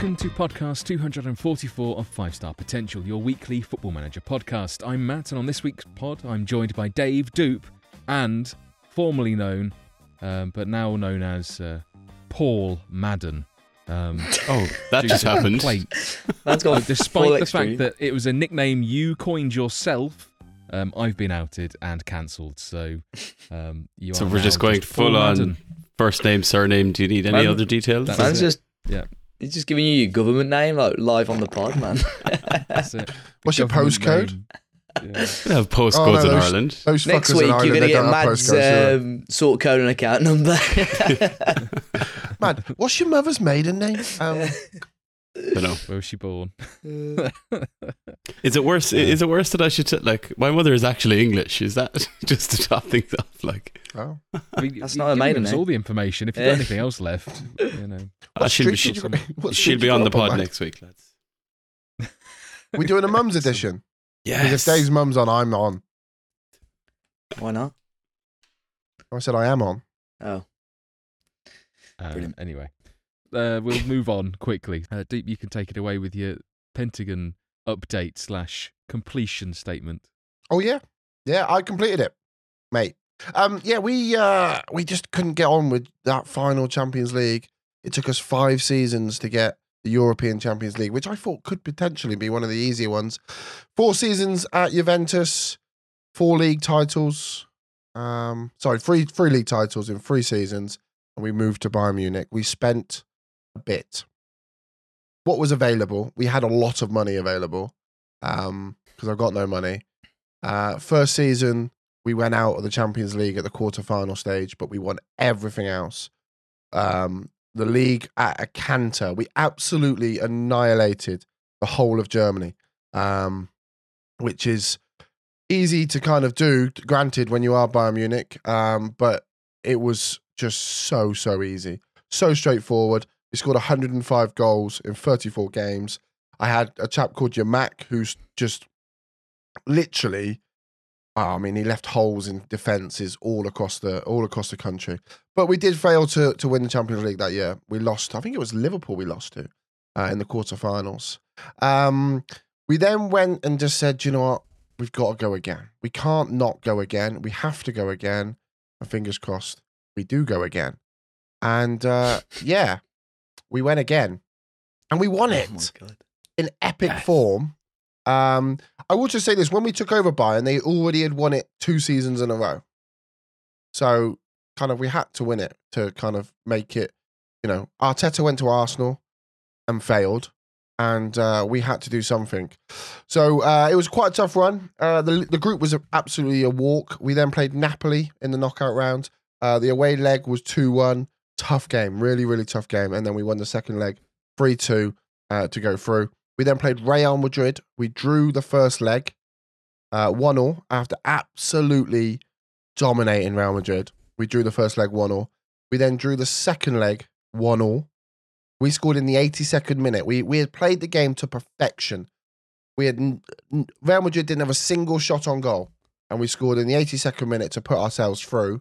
Welcome to podcast 244 of Five Star Potential, your weekly football manager podcast. I'm Matt, and on this week's pod, I'm joined by Dave Doop and formerly known, um, but now known as uh, Paul Madden. Um, Oh, that just to happened. complaints. That's Uh, despite the extreme. fact that it was a nickname you coined yourself, um, I've been outed and cancelled. So um, you So are we're just going Paul full on Madden. first name, surname. Do you need any Man- other details? That's Man's just Yeah. He's just giving you your government name like live on the pod, man. That's it. What's your Government postcode? name. Yeah. We have postcodes Oh, no, in those- Ireland. Those Next fuckers week in you're Ireland, gonna they get don't have Mad's postcodes, do um, sort code and account number. they? Mad, what's your mother's maiden name? Um, don't know. Where was she born? Is it worse? Is it worse that I should t- like? My mother is actually English. Is that just to top things off? Like, oh. I mean, That's not a given maiden us name. all the information. If you've got anything else left, you know. uh, she'll be, she, did you- what she'll be on the up on, pod next week, lads. We're doing a mum's edition. Yes. If Dave's mum's on, I'm on. Why not? I said I am on. Oh, Uh, Brilliant. anyway, uh, we'll move on quickly. Uh, Deep, you can take it away with your Pentagon update slash completion statement. Oh yeah, yeah. I completed it, mate. Um, yeah, we uh, we just couldn't get on with that final Champions League. It took us five seasons to get the European Champions League, which I thought could potentially be one of the easier ones. Four seasons at Juventus, four league titles. Um, sorry, three three league titles in three seasons, and we moved to Bayern Munich. We spent a bit. What was available? We had a lot of money available, um, because I've got no money. Uh, first season, we went out of the Champions League at the quarterfinal stage, but we won everything else. Um, the league at a canter, we absolutely annihilated the whole of Germany, um, which is easy to kind of do. Granted, when you are Bayern Munich, um, but it was just so so easy, so straightforward. We scored 105 goals in 34 games. I had a chap called Yamak who's just literally oh, I mean he left holes in defenses all across the all across the country. But we did fail to to win the Champions League that year. We lost, I think it was Liverpool we lost to uh, in the quarterfinals. Um we then went and just said, you know what? We've got to go again. We can't not go again. We have to go again. And fingers crossed, we do go again. And uh, yeah, we went again. And we won it Oh my god. in epic Yes. form. Um, I will just say this: when we took over Bayern, they already had won it two seasons in a row. So, kind of, we had to win it to kind of make it. You know, Arteta went to Arsenal and failed, and uh, we had to do something. So uh, it was quite a tough run. Uh, the the group was absolutely a walk. We then played Napoli in the knockout round. Uh, the away leg was two one. Tough game, really, really tough game, and then we won the second leg three two uh, to go through. We then played Real Madrid. We drew the first leg, uh, one all after absolutely dominating Real Madrid. We drew the first leg one all. We then drew the second leg one all. We scored in the 82nd minute. We we had played the game to perfection. We had Real Madrid didn't have a single shot on goal, and we scored in the 82nd minute to put ourselves through.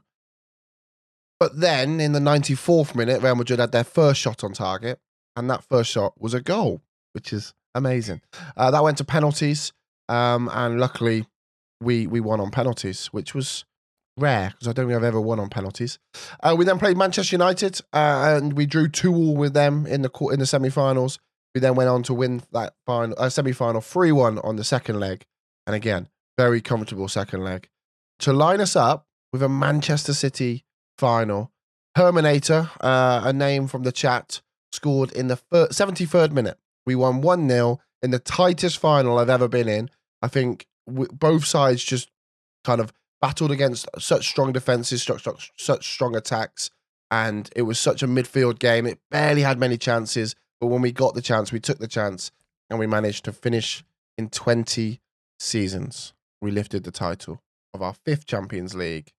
But then in the 94th minute, Real Madrid had their first shot on target, and that first shot was a goal, which is amazing. Uh, that went to penalties, um, and luckily we we won on penalties, which was rare because I don't think I've ever won on penalties. Uh, we then played Manchester United, uh, and we drew two all with them in the in the semi-finals. We then went on to win that final uh, semi-final three one on the second leg, and again very comfortable second leg to line us up with a Manchester City final. Terminator, uh, a name from the chat, scored in the fir- 73rd minute. We won 1 0 in the tightest final I've ever been in. I think w- both sides just kind of battled against such strong defenses, such, such, such strong attacks. And it was such a midfield game. It barely had many chances. But when we got the chance, we took the chance and we managed to finish in 20 seasons. We lifted the title of our fifth Champions League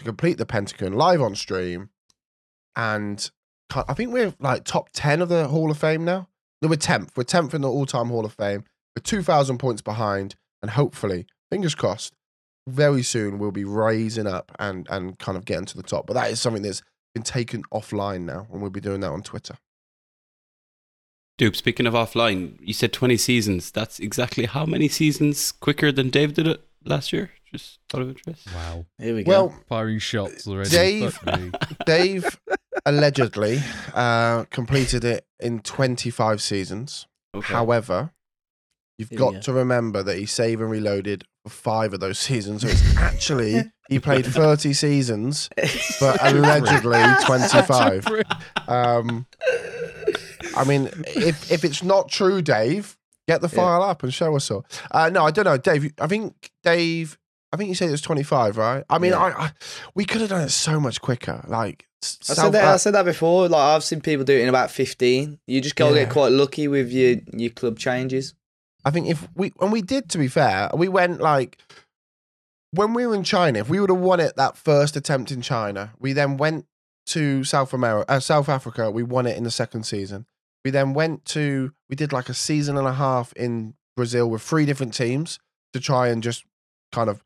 to complete the Pentagon live on stream. And I think we're like top 10 of the Hall of Fame now. No, we're 10th. We're 10th in the all time Hall of Fame. We're 2,000 points behind. And hopefully, fingers crossed, very soon we'll be rising up and, and kind of getting to the top. But that is something that's been taken offline now. And we'll be doing that on Twitter. Dupe, speaking of offline, you said 20 seasons. That's exactly how many seasons quicker than Dave did it last year? Just out of interest. Wow. Here we go. Well, Firing shots already. Dave- Dave allegedly uh, completed it in 25 seasons. Okay. However, you've Here we got go. to remember that he saved and reloaded for five of those seasons. So it's actually he played 30 seasons, but allegedly 25. Um, I mean, if if it's not true, Dave, get the Yeah. file up and show us all. Uh, no, I don't know, Dave. I think Dave. I think you said it was 25, right? I mean, Yeah. I, I we could have done it so much quicker. Like, I South- said that. I said that before. Like I've seen people do it in about fifteen. You just gotta Yeah. get quite lucky with your your club changes. I think if we and we did to be fair, we went like when we were in China. If we would have won it that first attempt in China, we then went to South America, uh, South Africa. We won it in the second season. We then went to we did like a season and a half in Brazil with three different teams to try and just kind of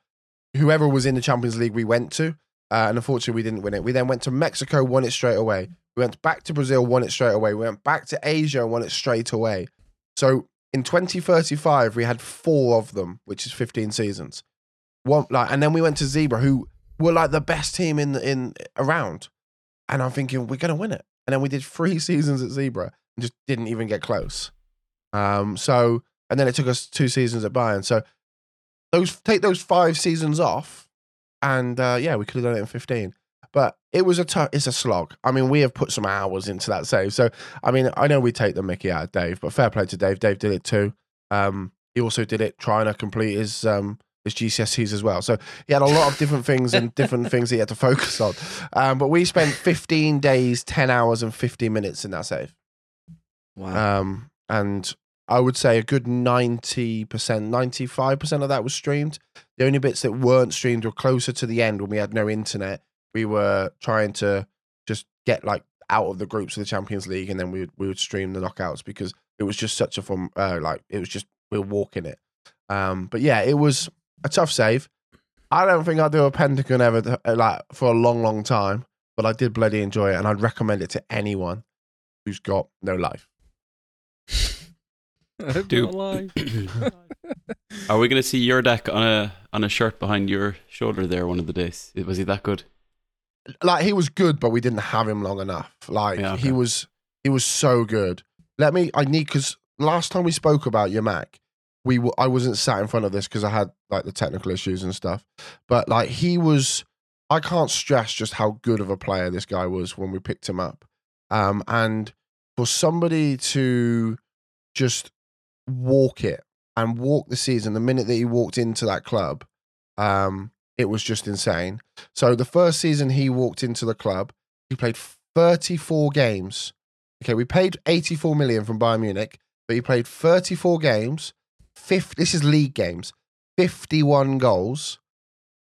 whoever was in the Champions League we went to. Uh, and unfortunately, we didn't win it. We then went to Mexico, won it straight away. We went back to Brazil, won it straight away. We went back to Asia and won it straight away. So in 2035, we had four of them, which is 15 seasons. One like, and then we went to Zebra, who were like the best team in in around. And I'm thinking we're gonna win it. And then we did three seasons at Zebra just didn't even get close. Um, so and then it took us two seasons at Bayern. So those take those five seasons off, and uh, yeah, we could have done it in 15. But it was a tough. It's a slog. I mean, we have put some hours into that save. So I mean, I know we take the Mickey out of Dave, but fair play to Dave. Dave did it too. Um, he also did it trying to complete his um, his GCSEs as well. So he had a lot of different things and different things he had to focus on. Um, but we spent 15 days, 10 hours, and 50 minutes in that save. Wow. Um, and I would say a good 90%, 95% of that was streamed. The only bits that weren't streamed were closer to the end when we had no internet. We were trying to just get like out of the groups of the Champions League and then we would, we would stream the knockouts because it was just such a fun, uh, like, it was just, we were walking it. Um, but yeah, it was a tough save. I don't think I'll do a Pentagon ever, uh, like, for a long, long time, but I did bloody enjoy it and I'd recommend it to anyone who's got no life. Do- alive. Are we going to see your deck on a on a shirt behind your shoulder there one of the days? Was he that good? like he was good, but we didn't have him long enough. Like Yeah, okay. he was, he was so good. Let me. I need because last time we spoke about your Mac, we w- I wasn't sat in front of this because I had like the technical issues and stuff. But like he was, I can't stress just how good of a player this guy was when we picked him up. Um, and for somebody to just walk it and walk the season the minute that he walked into that club, um, it was just insane. So the first season he walked into the club, he played 34 games. Okay, we paid 84 million from Bayern Munich, but he played 34 games. 50, this is league games. 51 goals,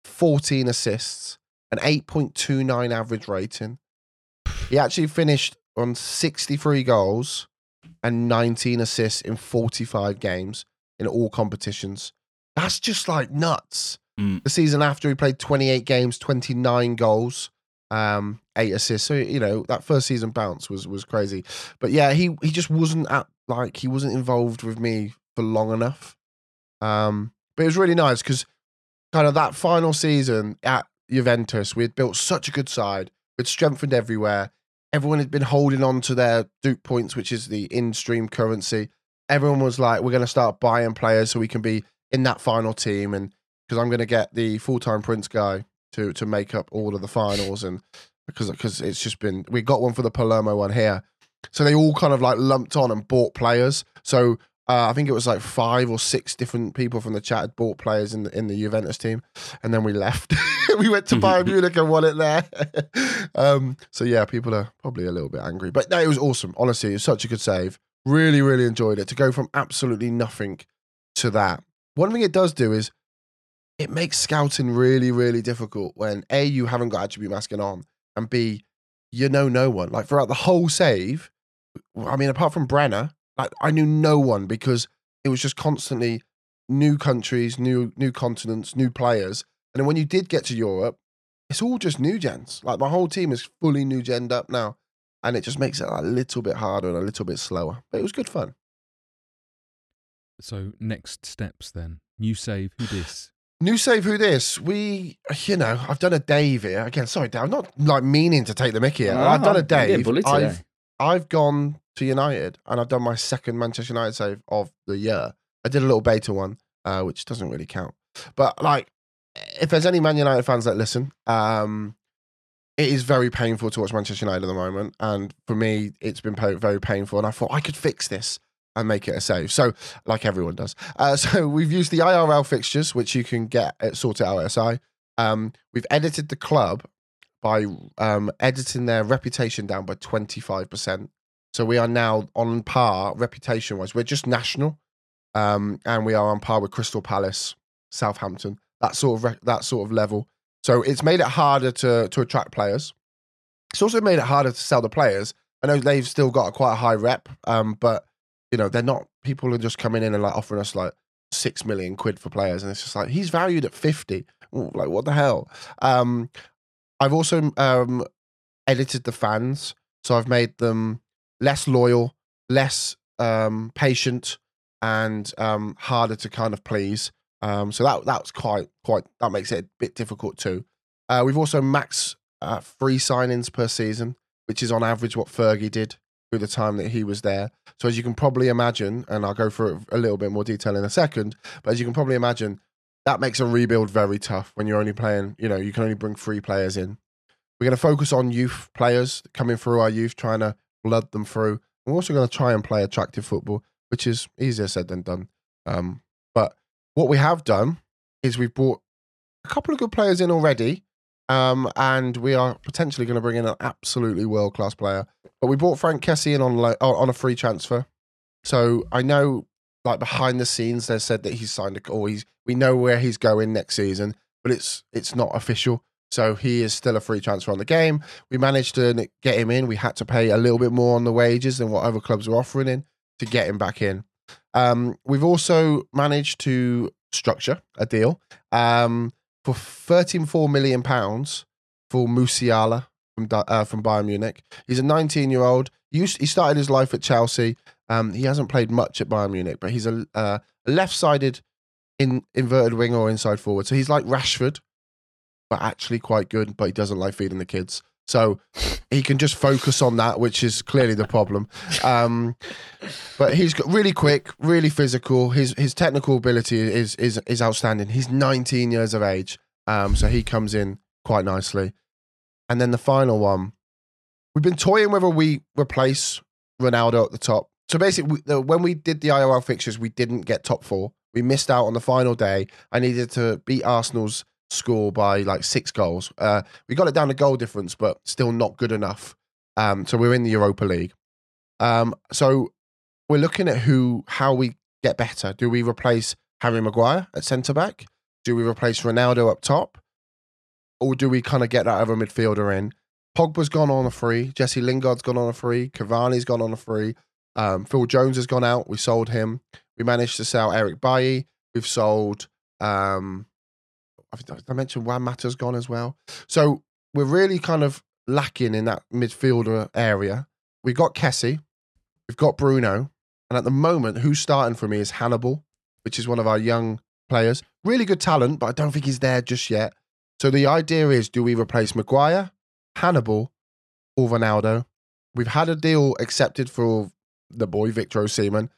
14 assists, an 8.29 average rating. He actually finished on 63 goals and 19 assists in 45 games in all competitions. That's just like nuts. Mm. The season after, he played 28 games, 29 goals, um, eight assists. So you know that first season bounce was was crazy. But yeah, he he just wasn't at like he wasn't involved with me for long enough. Um, but it was really nice because kind of that final season at Juventus, we had built such a good side. We'd strengthened everywhere. Everyone had been holding on to their Duke points, which is the in-stream currency. Everyone was like, "We're going to start buying players so we can be in that final team." And because I'm going to get the full-time Prince guy to to make up all of the finals, and because because it's just been we got one for the Palermo one here, so they all kind of like lumped on and bought players. So uh, I think it was like five or six different people from the chat had bought players in the in the Juventus team, and then we left. we went to Bayern Munich and won it there. um, so yeah, people are probably a little bit angry, but no, it was awesome. Honestly, it was such a good save. Really, really enjoyed it to go from absolutely nothing to that. One thing it does do is it makes scouting really, really difficult when A, you haven't got attribute masking on, and B, you know no one. Like throughout the whole save, I mean, apart from Brenner, like I knew no one because it was just constantly new countries, new new continents, new players. And then when you did get to Europe, it's all just new gens. Like my whole team is fully new gen up now. and it just makes it a little bit harder and a little bit slower. But it was good fun. So next steps then. New save. Who this? New save who this? We, you know, I've done a Dave here again. Sorry, Dave. I'm not like meaning to take the Mickey here. I've done a Oh, Dave. bullied today. I've I've gone to United and I've done my second Manchester United save of the year. I did a little beta one, uh, which doesn't really count. But like, if there's any Man United fans that listen, um, it is very painful to watch Manchester United at the moment, and for me, it's been very painful. And I thought I could fix this and make it a save. So, like everyone does. Uh, so we've used the IRL fixtures, which you can get at Sort It Out SI. Um, we've edited the club by um, editing their reputation down by 25%. So we are now on par reputation wise. We're just national. Um, and we are on par with Crystal Palace, Southampton, that sort of that sort of level. So it's made it harder to to attract players. It's also made it harder to sell the players. I know they've still got a quite a high rep, um, but you know they're not. People are just coming in and like offering us like six million quid for players, and it's just like he's valued at fifty. Ooh, like what the hell? Um, I've also um, edited the fans, so I've made them less loyal, less um, patient, and um, harder to kind of please. Um, so that that's quite quite that makes it a bit difficult too. Uh, we've also max uh, free signings per season, which is on average what Fergie did through the time that he was there. So as you can probably imagine, and I'll go through a little bit more detail in a second, but as you can probably imagine, that makes a rebuild very tough when you're only playing. You know, you can only bring three players in. We're going to focus on youth players coming through our youth, trying to blood them through. We're also going to try and play attractive football, which is easier said than done. Um, but what we have done is we've brought a couple of good players in already, um, and we are potentially going to bring in an absolutely world class player. But we brought Franck Kessie in on lo- on a free transfer, so I know like behind the scenes they said that he's signed a or he's we know where he's going next season, but it's it's not official. So he is still a free transfer on the game. We managed to get him in. We had to pay a little bit more on the wages than what other clubs were offering in to get him back in. Um, we've also managed to structure a deal um, for 13.4 million pounds for Musiala from uh, from Bayern Munich. He's a 19 year old. He started his life at Chelsea. Um, he hasn't played much at Bayern Munich, but he's a, uh, left sided in inverted wing or inside forward. So he's like Rashford, but actually quite good. But he doesn't like feeding the kids. So he can just focus on that, which is clearly the problem. Um, but he's got really quick, really physical. His his technical ability is is is outstanding. He's 19 years of age, um, so he comes in quite nicely. And then the final one, we've been toying whether we replace Ronaldo at the top. So basically, when we did the IRL fixtures, we didn't get top four. We missed out on the final day. I needed to beat Arsenal's score by like six goals. Uh, we got it down to goal difference, but still not good enough. Um, so we're in the Europa League. Um, so we're looking at who, how we get better. Do we replace Harry Maguire at centre back? Do we replace Ronaldo up top? Or do we kind of get that other midfielder in? Pogba's gone on a free. Jesse Lingard's gone on a free. Cavani's gone on a free. Um, Phil Jones has gone out. We sold him. We managed to sell Eric Bailly. We've sold. Um, I mentioned Juan Mata's gone as well. So we're really kind of lacking in that midfielder area. We've got Kessie. We've got Bruno. And at the moment, who's starting for me is Hannibal, which is one of our young players. Really good talent, but I don't think he's there just yet. So the idea is do we replace Maguire, Hannibal, or Ronaldo? We've had a deal accepted for the boy, Victor Osimhen,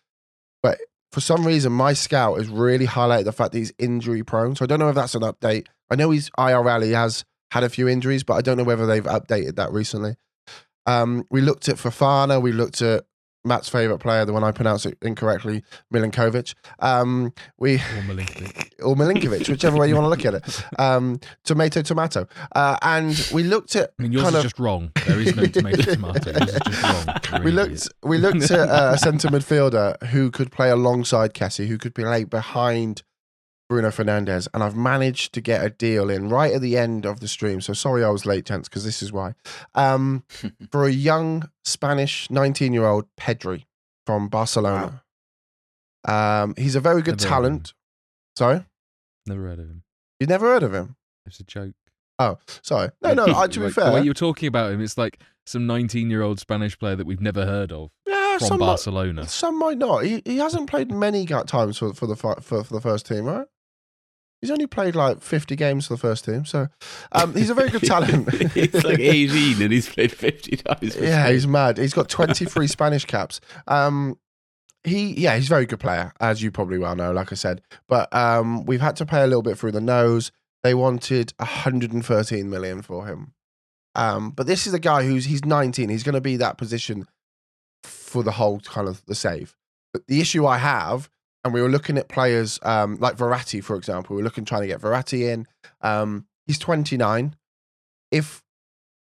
but for some reason, my scout has really highlighted the fact that he's injury prone. So I don't know if that's an update. I know he's IRL, he has had a few injuries, but I don't know whether they've updated that recently. Um, we looked at Fofana, we looked at Matt's favorite player, the one I pronounced it incorrectly, Milinkovic. Um, we Or Milinkovic. Or Milinkovic, whichever way you want to look at it. Um, tomato, tomato, uh, and we looked at I mean, yours kind is of just wrong. There is no tomato tomato. Yours is just wrong. It we looked we looked at uh, a centre midfielder who could play alongside Kessie, who could play behind Bruno Fernandes, and I've managed to get a deal in right at the end of the stream. So sorry I was late, gents, because this is why. Um, for a young Spanish 19 year old Pedri from Barcelona. Um, he's a very good Never heard of him. talent. Sorry, Never heard of him. You've never heard of him? It's a joke. Oh, sorry, no, no. I, to be Like, fair, the way you're talking about him, it's like some 19 year old Spanish player that we've never heard of Yeah, from some might, Barcelona. some might not. He he hasn't played many times for for the for, for the first team, right? He's only played like fifty games for the first team, so um, he's a very good talent. he's like 18 and he's played 50 times. yeah, he's mad. He's got twenty three Spanish caps. Um, he yeah, he's a very good player, as you probably well know. Like I said, but um, we've had to pay a little bit through the nose. They wanted 113 million for him. Um, but this is a guy who's he's 19. He's going to be that position for the whole kind of the save. But the issue I have, and we were looking at players um, like Verratti, for example. We were looking trying to get Verratti in. Um, he's 29. If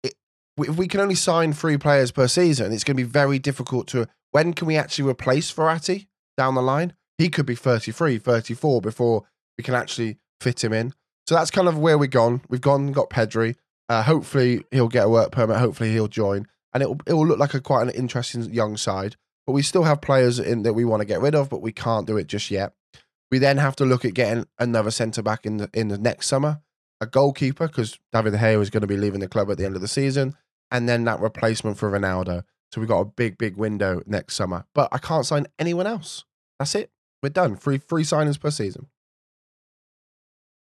if we can only sign three players per season, it's going to be very difficult to. When can we actually replace Verratti down the line? He could be 33, 34 before we can actually fit him in. So that's kind of where we've gone. We've gone and got Pedri. Uh, hopefully he'll get a work permit. Hopefully he'll join, and it will it will look like a quite an interesting young side. But we still have players in that we want to get rid of, but we can't do it just yet. We then have to look at getting another centre back in the in the next summer, a goalkeeper because David De is going to be leaving the club at the end of the season, and then that replacement for Ronaldo. So we've got a big big window next summer. But I can't sign anyone else. That's it. We're done. Three three signings per season.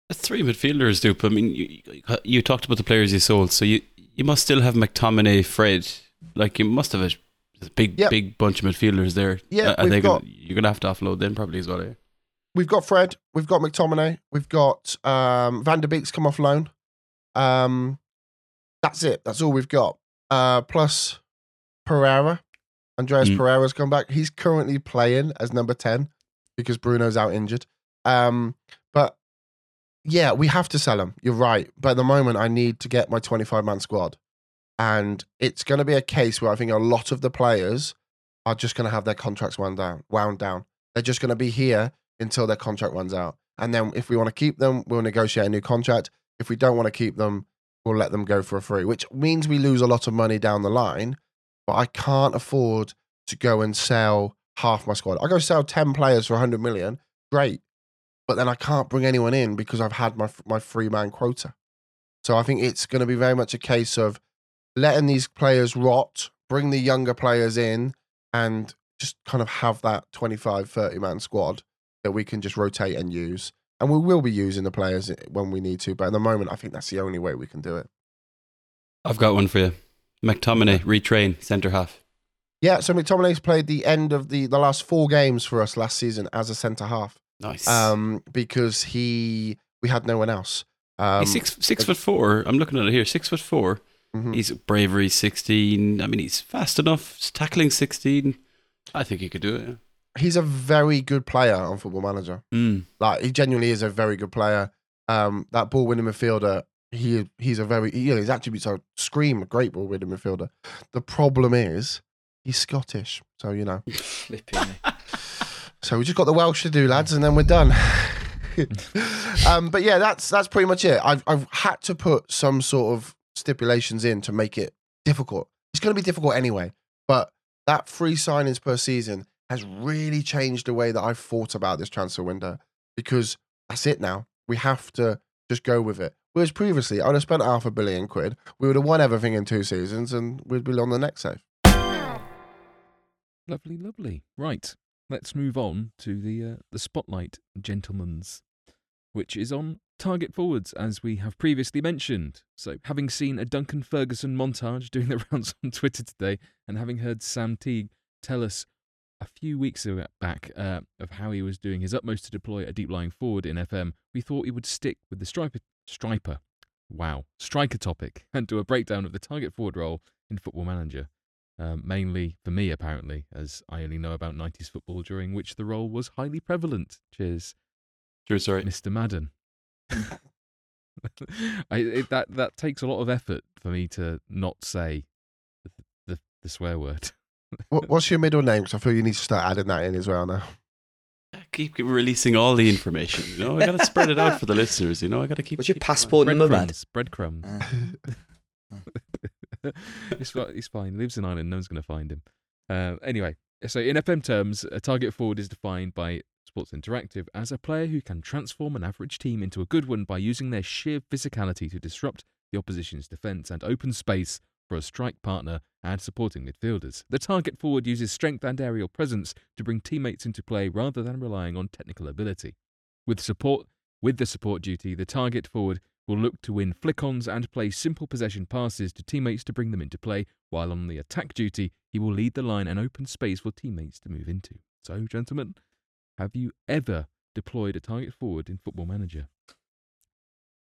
That's three midfielders, Dupe. I mean, you, you talked about the players you sold, so you you must still have McTominay, Fred. Like you must have a big Yep. big bunch of midfielders there. Yeah, Uh, we've they got- gonna, you're gonna have to offload them probably as well. Eh? We've got Fred. We've got McTominay. We've got um, Van der Beek's come off loan. Um, that's it. That's all we've got. Uh, plus Pereira. Andreas Mm. Pereira's come back. He's currently playing as number 10 because Bruno's out injured. Um, but yeah, we have to sell him. You're right. But at the moment, I need to get my 25 man squad. And it's going to be a case where I think a lot of the players are just going to have their contracts wound down. Wound down. They're just going to be here until their contract runs out. And then if we want to keep them, we'll negotiate a new contract. If we don't want to keep them, we'll let them go for a free, which means we lose a lot of money down the line. But I can't afford to go and sell half my squad. I go sell 10 players for 100 million. Great. But then I can't bring anyone in because I've had my my free man quota. So I think it's going to be very much a case of letting these players rot, bring the younger players in, and just kind of have that 25, 30 man squad that we can just rotate and use. And we will be using the players eh, when we need to. But at the moment, I think that's the only way we can do it. I've got one for you. McTominay retrain centre half. Yeah, so McTominay's played the end of the, the last four games for us last season as a centre half Nice. um, because he we had no one else. Um, he's six six foot four. I'm looking at it here. Six foot four. mhm. He's bravery sixteen. I mean, he's fast enough. He's tackling sixteen. I think he could do it. He's a very good player on Football Manager. Mm. Like he genuinely is a very good player. Um, that ball winning midfielder, he he's a very you know, his attributes are scream a great ball winning midfielder. The problem is he's Scottish, so you know. So we just got the Welsh to do, lads, and then we're done. um, but yeah, that's that's pretty much it. I've I've had to put some sort of stipulations in to make it difficult. It's going to be difficult anyway, but that three signings per season has really changed the way that I've thought about this transfer window because that's it now. We have to just go with it. Whereas previously, I would have spent half a billion quid. We would have won everything in two seasons, and we'd be on the next save. Lovely, lovely. Right, let's move on to the uh, the spotlight, gentlemen's, which is on target forwards, as we have previously mentioned. So, having seen a Duncan Ferguson montage doing the rounds on Twitter today, and having heard Sam Teague tell us a few weeks back uh, of how he was doing his utmost to deploy a deep lying forward in FM, we thought he would stick with the striper, striper, wow, striker topic, and do a breakdown of the target forward role in Football Manager um, mainly for me, apparently, as I only know about 90s football during which the role was highly prevalent. Cheers, Sure, sorry. Mr. Madden. I, it, that that takes a lot of effort for me to not say the, the, the swear word. What, what's your middle name? Because I feel you need to start adding that in as well now. Keep keep releasing all the information. You know, I got to spread it out for the listeners. You know, I got to keep. What's your keep- passport number, man? Breadcrumbs. Breadcrumbs. Uh, it's, he's fine. He lives in Ireland. No one's going to find him. Uh, anyway, so in FM terms, a target forward is defined by Sports Interactive as a player who can transform an average team into a good one by using their sheer physicality to disrupt the opposition's defence and open space for a strike partner and supporting midfielders. The target forward uses strength and aerial presence to bring teammates into play rather than relying on technical ability. With support with the support duty, the target forward will look to win flick-ons and play simple possession passes to teammates to bring them into play, while on the attack duty, he will lead the line and open space for teammates to move into. So, gentlemen, have you ever deployed a target forward in Football Manager?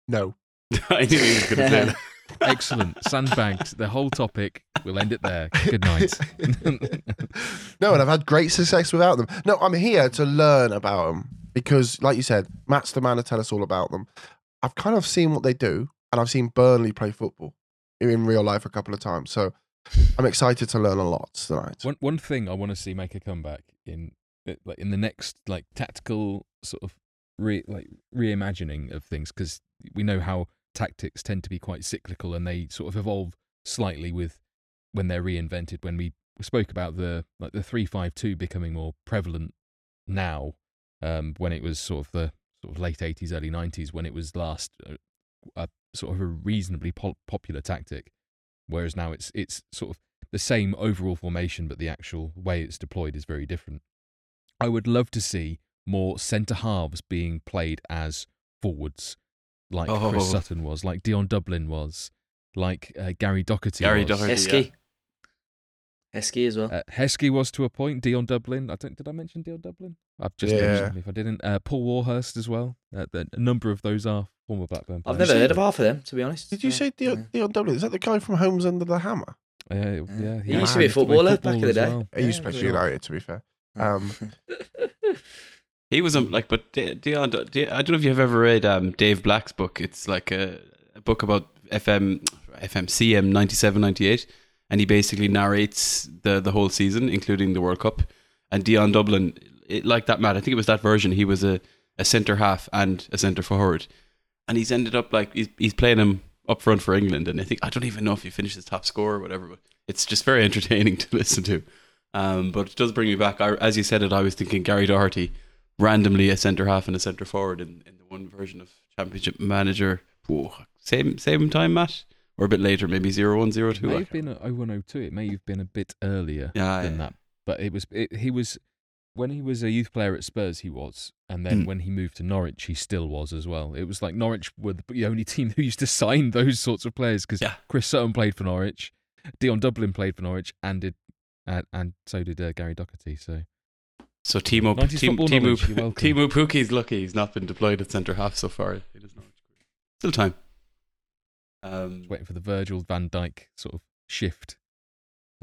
No. I knew he was going to say that. Excellent. Sandbagged the whole topic. We'll end it there. Good night. no, and I've had great success without them. No, I'm here to learn about them because, like you said, Matt's the man to tell us all about them. I've kind of seen what they do, and I've seen Burnley play football in real life a couple of times. So I'm excited to learn a lot tonight. one one thing I want to see make a comeback in uh, like in the next like tactical sort of re like reimagining of things because we know how tactics tend to be quite cyclical and they sort of evolve slightly with when they're reinvented. When we spoke about the like the three five two becoming more prevalent now, um, when it was sort of the sort of late eighties, early nineties, when it was last uh, a sort of a reasonably pop- popular tactic, whereas now it's it's sort of the same overall formation, but the actual way it's deployed is very different. I would love to see more centre halves being played as forwards, like Oh. Chris Sutton was, like Dion Dublin was, like uh, Gary Doherty. Gary was. Doherty. Heskey. Heskey as well. Uh, Heskey was to a point. Dion Dublin. I don't. Did I mention Dion Dublin? I've just Yeah. mentioned him if I didn't. Uh, Paul Warhurst as well. Uh, the, a number of those are former Blackburn. Players. I've never heard of half of them, to be honest. Did you Yeah. say Dion, Yeah. Dion Dublin? Is that the guy from Homes Under the Hammer? Uh, yeah, He used to be a footballer football back in the day. well. He used to Yeah, play for. United, to be fair. Um, He was um, like, but Dion, I don't know if you've ever read um, Dave Black's book. It's like a, a book about FM, FMCM 97, 98. And he basically narrates the, the whole season, including the World Cup. And Dion Dublin, it, like that, Matt, I think it was that version. He was a, a centre half and a centre forward. And he's ended up like, he's, he's playing him up front for England. And I think, I don't even know if he finished as top score or whatever, but it's just very entertaining to listen to. Um, but it does bring me back. I, as you said it, I was thinking Gary Doherty randomly a centre half and a centre forward in, in the one version of Championship Manager. Whoa, same same time, Matt, or a bit later, maybe zero one zero It two. may have been a 0102. It may have been a bit earlier Yeah, than yeah. that. But it was. It, he was when he was a youth player at Spurs. He was, and then Mm. when he moved to Norwich, he still was as well. It was like Norwich were the the only team who used to sign those sorts of players because Yeah. Chris Sutton played for Norwich, Dion Dublin played for Norwich, and did. And, and so did uh, Gary Doherty. So So Timo 90s Team, football Timu knowledge, you're. Teemu Pukki's lucky he's not been deployed at centre half so far. It is not. Still time. Um, waiting for the Virgil Van Dijk sort of shift.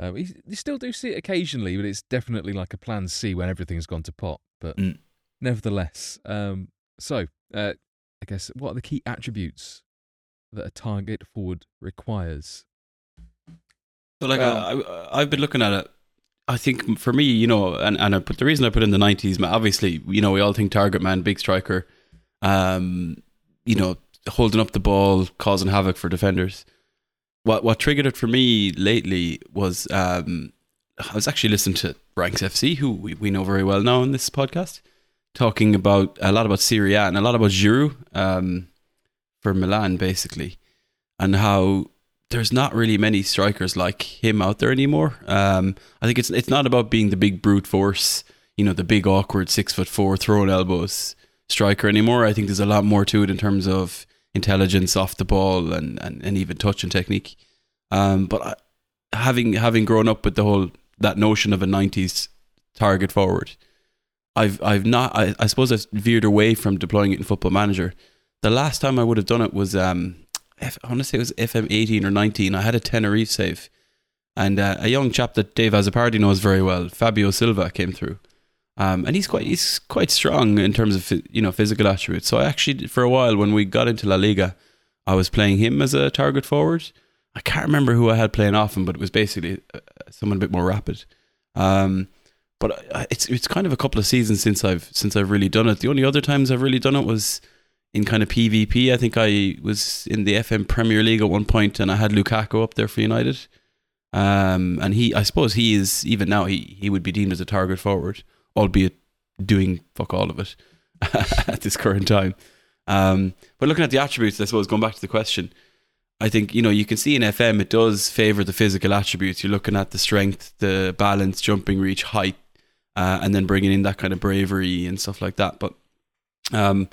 Uh, we, you still do see it occasionally, but it's definitely like a plan C when everything's gone to pot. But Mm. nevertheless, um, so uh, I guess what are the key attributes that a target forward requires? So like Well- I, I, I've been looking at it. I think for me, you know, and and I put the reason I put in the nineties, obviously, you know, we all think target man, big striker, um, you know, holding up the ball, causing havoc for defenders. What what triggered it for me lately was um, I was actually listening to Ranks FC, who we, we know very well now in this podcast, talking about a lot about Serie A and a lot about Giroud um, for Milan, basically, and how there's not really many strikers like him out there anymore. Um, I think it's it's not about being the big brute force, you know, the big awkward six foot four throwing elbows striker anymore. I think there's a lot more to it in terms of intelligence off the ball and, and, and even touch and technique. Um, but I, having having grown up with the whole that notion of a '90s target forward, I've I've not I, I suppose I've veered away from deploying it in Football Manager. The last time I would have done it was um, I want to say it was FM 18 or 19. I had a Tenerife save, and uh, a young chap that Dave Azzopardi knows very well, Fabio Silva, came through. Um, and he's quite he's quite strong in terms of you know physical attributes. So I actually for a while when we got into La Liga, I was playing him as a target forward. I can't remember who I had playing off him, but it was basically uh, someone a bit more rapid. Um, but it's it's kind of a couple of seasons since I've since I've really done it. The only other times I've really done it was in kind of PvP. I think I was in the FM Premier League at one point, and I had Lukaku up there for United. Um, and he, I suppose, he is even now he he would be deemed as a target forward, albeit doing fuck all of it at this current time. Um, but looking at the attributes, I suppose going back to the question, I think you know you can see in FM it does favor the physical attributes. You're looking at the strength, the balance, jumping reach, height, uh, and then bringing in that kind of bravery and stuff like that. But um,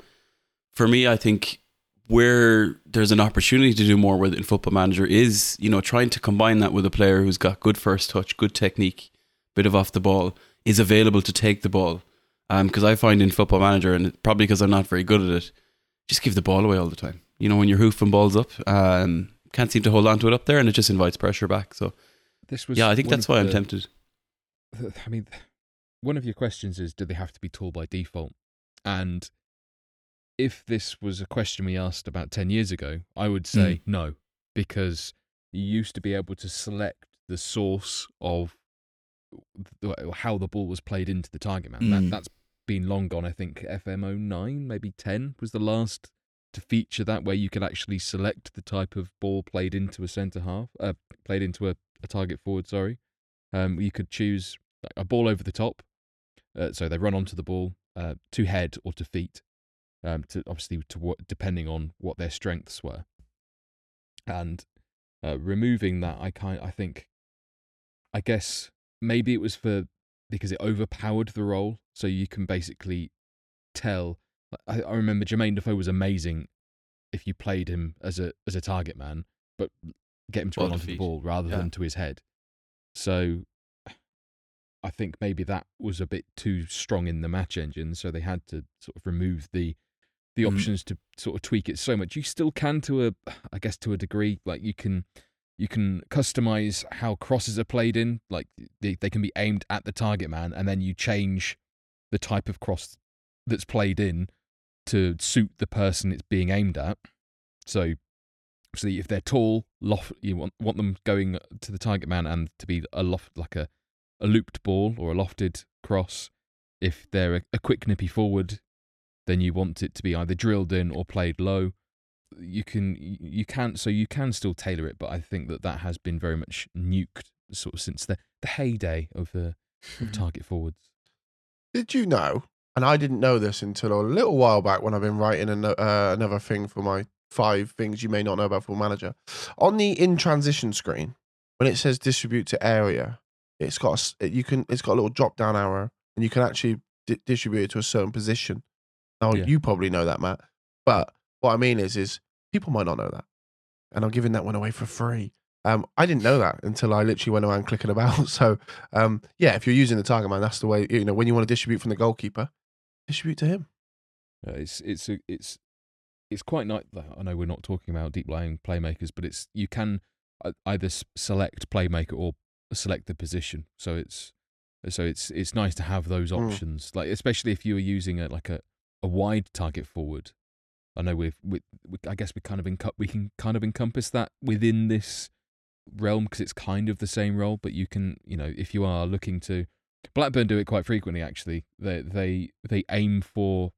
for me, I think where there's an opportunity to do more with in Football Manager is you know trying to combine that with a player who's got good first touch, good technique, bit of off the ball, is available to take the ball. Because um, I find in Football Manager, and probably because I'm not very good at it, just give the ball away all the time you know, when you're hoofing balls up, um, can't seem to hold on to it up there, and it just invites pressure back. So, this was yeah, I think that's why the, I'm tempted. I mean, one of your questions is, do they have to be tall by default? And if this was a question we asked about ten years ago, I would say mm. no, because you used to be able to select the source of how the ball was played into the target man. Mm. That, that's been long gone. I think FM 09, maybe 10 was the last to feature that where you could actually select the type of ball played into a centre half, uh, played into a, a target forward. Sorry, um, you could choose a ball over the top, uh, so they run onto the ball uh, to head or to feet, um, to obviously to what depending on what their strengths were, and uh, removing that, I kind I think, I guess maybe it was for because it overpowered the role, so you can basically tell I, I remember Jermaine Defoe was amazing if you played him as a as a target man, but get him to ball run onto the ball rather yeah. than to his head. So I think maybe that was a bit too strong in the match engine, so they had to sort of remove the the mm. options to sort of tweak it so much. You still can to a I guess to a degree, like you can you can customize how crosses are played in, like they, they can be aimed at the target man, and then you change the type of cross that's played in to suit the person it's being aimed at. So, so if they're tall, loft, you want want them going to the target man and to be a loft like a a looped ball or a lofted cross. If they're a, a quick nippy forward, then you want it to be either drilled in or played low. You can you can so you can still tailor it, but I think that that has been very much nuked sort of since the the heyday of the of target forwards. Did you know and I didn't know this until a little while back when I've been writing an, uh, another thing for my five things you may not know about Full Manager. On the in transition screen, when it says distribute to area, it's got a, you can it's got a little drop down arrow, and you can actually di- distribute it to a certain position. Now yeah. you probably know that, Matt, but what I mean is, is people might not know that, and I'm giving that one away for free. Um, I didn't know that until I literally went around clicking about. So, um, yeah, if you're using the target man, that's the way. You know, when you want to distribute from the goalkeeper, distribute to him. Uh, it's it's it's it's quite nice. I know we're not talking about deep lying playmakers, but it's you can uh, either select playmaker or select the position. So it's so it's it's nice to have those hmm. options. Mm. Like especially if you are using a like a, a wide target forward. I know we've we, we I guess we kind of encu- we can kind of encompass that within this realm because it's kind of the same role. But you can you know if you are looking to Blackburn do it quite frequently. Actually, they they they aim for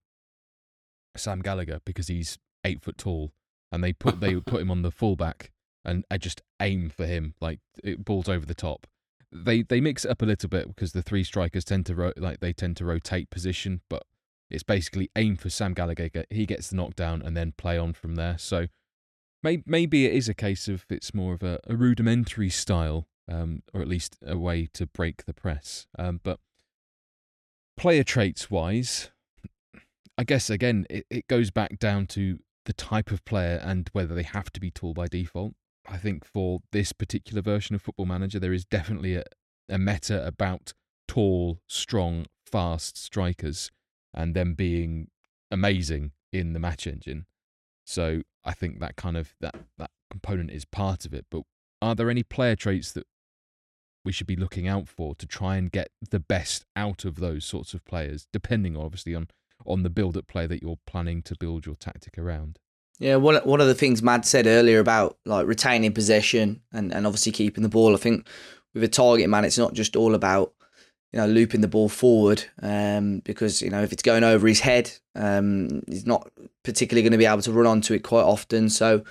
Sam Gallagher because he's eight foot tall, and they put they put him on the fullback and I just aim for him like it balls over the top. They they mix it up a little bit because the three strikers tend to ro- like they tend to rotate position, but it's basically aim for Sam Gallagher. He gets the knockdown and then play on from there. So maybe it is a case of it's more of a, a rudimentary style um, or at least a way to break the press. Um, but player traits wise, I guess again it, it goes back down to the type of player and whether they have to be tall by default. I think for this particular version of Football Manager, there is definitely a, a meta about tall, strong, fast strikers and them being amazing in the match engine. So I think that kind of that that component is part of it. But are there any player traits that we should be looking out for to try and get the best out of those sorts of players, depending obviously on on the build up play that you're planning to build your tactic around. Yeah, one one of the things Mad said earlier about like retaining possession and, and obviously keeping the ball. I think with a target man, it's not just all about you know looping the ball forward um, because you know if it's going over his head, um, he's not particularly going to be able to run onto it quite often. So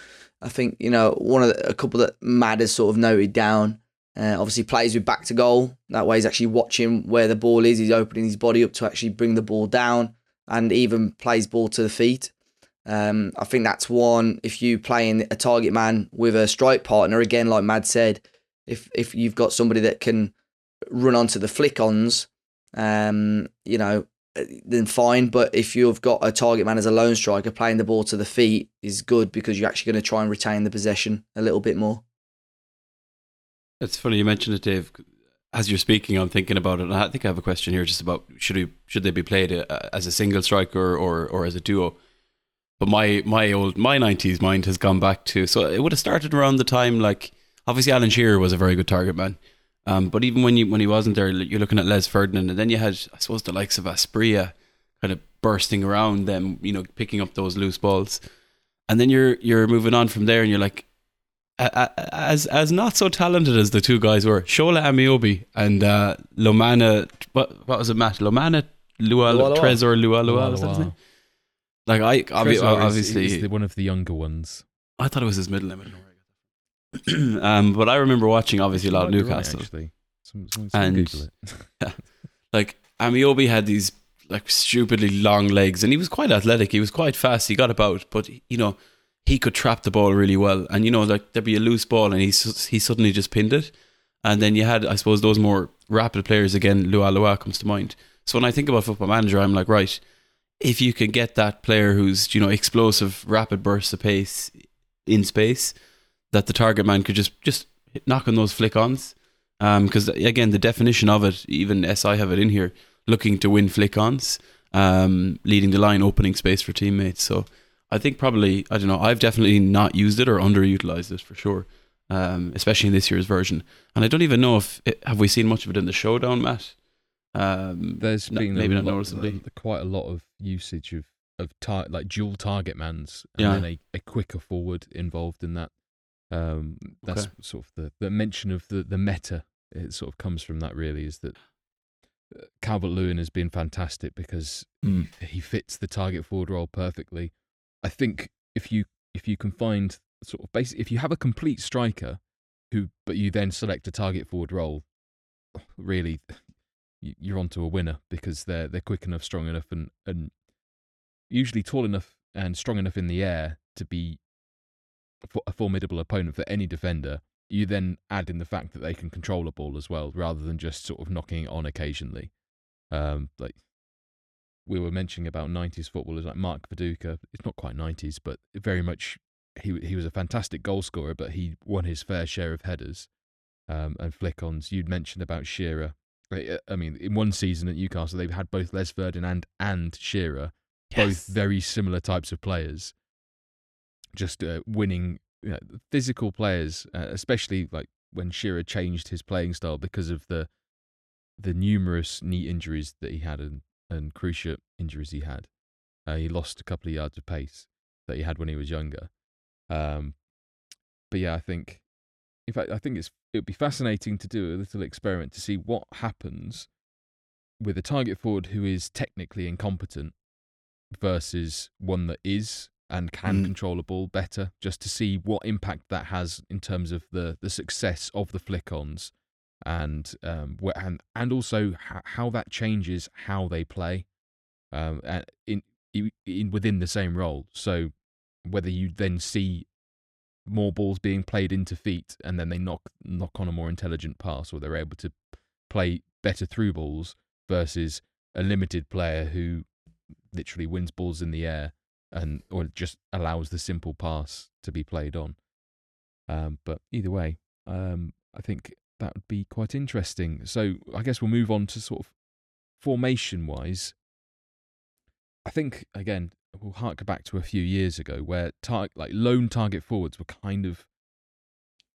I think you know one of the, a couple that Mad has sort of noted down uh, obviously, plays with back to goal. That way, he's actually watching where the ball is. He's opening his body up to actually bring the ball down, and even plays ball to the feet. Um, I think that's one. If you playing a target man with a strike partner, again, like Mad said, if if you've got somebody that can run onto the flick-ons, um, you know, then fine. But if you've got a target man as a lone striker, playing the ball to the feet is good because you're actually going to try and retain the possession a little bit more. It's funny you mentioned it, Dave. As you're speaking, I'm thinking about it. And I think I have a question here, just about should we should they be played uh, as a single striker or or as a duo? But my my old my '90s mind has gone back to so it would have started around the time like obviously Alan Shearer was a very good target man, um, but even when you when he wasn't there, you're looking at Les Ferdinand, and then you had I suppose the likes of Asprilla kind of bursting around them, you know, picking up those loose balls, and then you're you're moving on from there, and you're like, as as not so talented as the two guys were, Shola Ameobi and uh, Lomana, what what was it, Matt? Lomana Lua, Lua, Lua. Trezor Lua Lua, Wow, was that his name? Like I obvi- Trezor is- obviously is the- one of the younger ones. I thought it was his middle name. um, but I remember watching obviously a lot of right, Newcastle. actually. Some, some, some And- it. like Ameobi had these like stupidly long legs and he was quite athletic. He was quite fast. He got about but you know he could trap the ball really well. And you know like there'd be a loose ball and he he suddenly just pinned it. And then you had I suppose those more rapid players again. Lua Lua comes to mind. So when I think about football manager I'm like right if you can get that player who's you know explosive rapid bursts of pace in space that the target man could just just knock on those flick ons. Because again the definition of it even SI have it in here looking to win flick ons um, leading the line opening space for teammates. So I think probably I don't know I've definitely not used it or underutilized it for sure um, especially in this year's version. And I don't even know if it, have we seen much of it in the showdown Matt? Um, There's no- been maybe not noticeably. quite a lot of usage of of tar- like dual target mans and Yeah. then a, a quicker forward involved in that. Um, that's Okay. sort of the, the mention of the, the meta. It sort of comes from that really is that uh, Calvert Lewin has been fantastic because Mm. he fits the target forward role perfectly. I think if you if you can find sort of basic if you have a complete striker who but you then select a target forward role, really you- you're onto a winner because they're they're quick enough, strong enough, and and usually tall enough and strong enough in the air to be a formidable opponent for any defender. You then add in the fact that they can control a ball as well, rather than just sort of knocking it on occasionally. Um, like we were mentioning about '90s footballers like Mark Viduka. It's not quite '90s, but very much he he was a fantastic goal scorer, but he won his fair share of headers um, and flick-ons. You'd mentioned about Shearer. I I mean, in one season at Newcastle, they've had both Les Ferdinand and Shearer, both very similar types of players, just uh, winning you know, physical players, uh, especially like when Shearer changed his playing style because of the the numerous knee injuries that he had and, and cruciate injuries he had. Uh, he lost a couple of yards of pace that he had when he was younger. Um, but yeah, I think, in fact, I think it's it would be fascinating to do a little experiment to see what happens with a target forward who is technically incompetent versus one that is and can Mm. control a ball better, just to see what impact that has in terms of the the success of the flick-ons and um and and also how, how that changes how they play um in, in in within the same role. So whether you then see more balls being played into feet and then they knock knock on a more intelligent pass or they're able to play better through balls versus a limited player who literally wins balls in the air and or just allows the simple pass to be played on. Um, but either way, um, I think that would be quite interesting. So I guess we'll move on to sort of formation wise. I think again we'll hark back to a few years ago where tar- like lone target forwards were kind of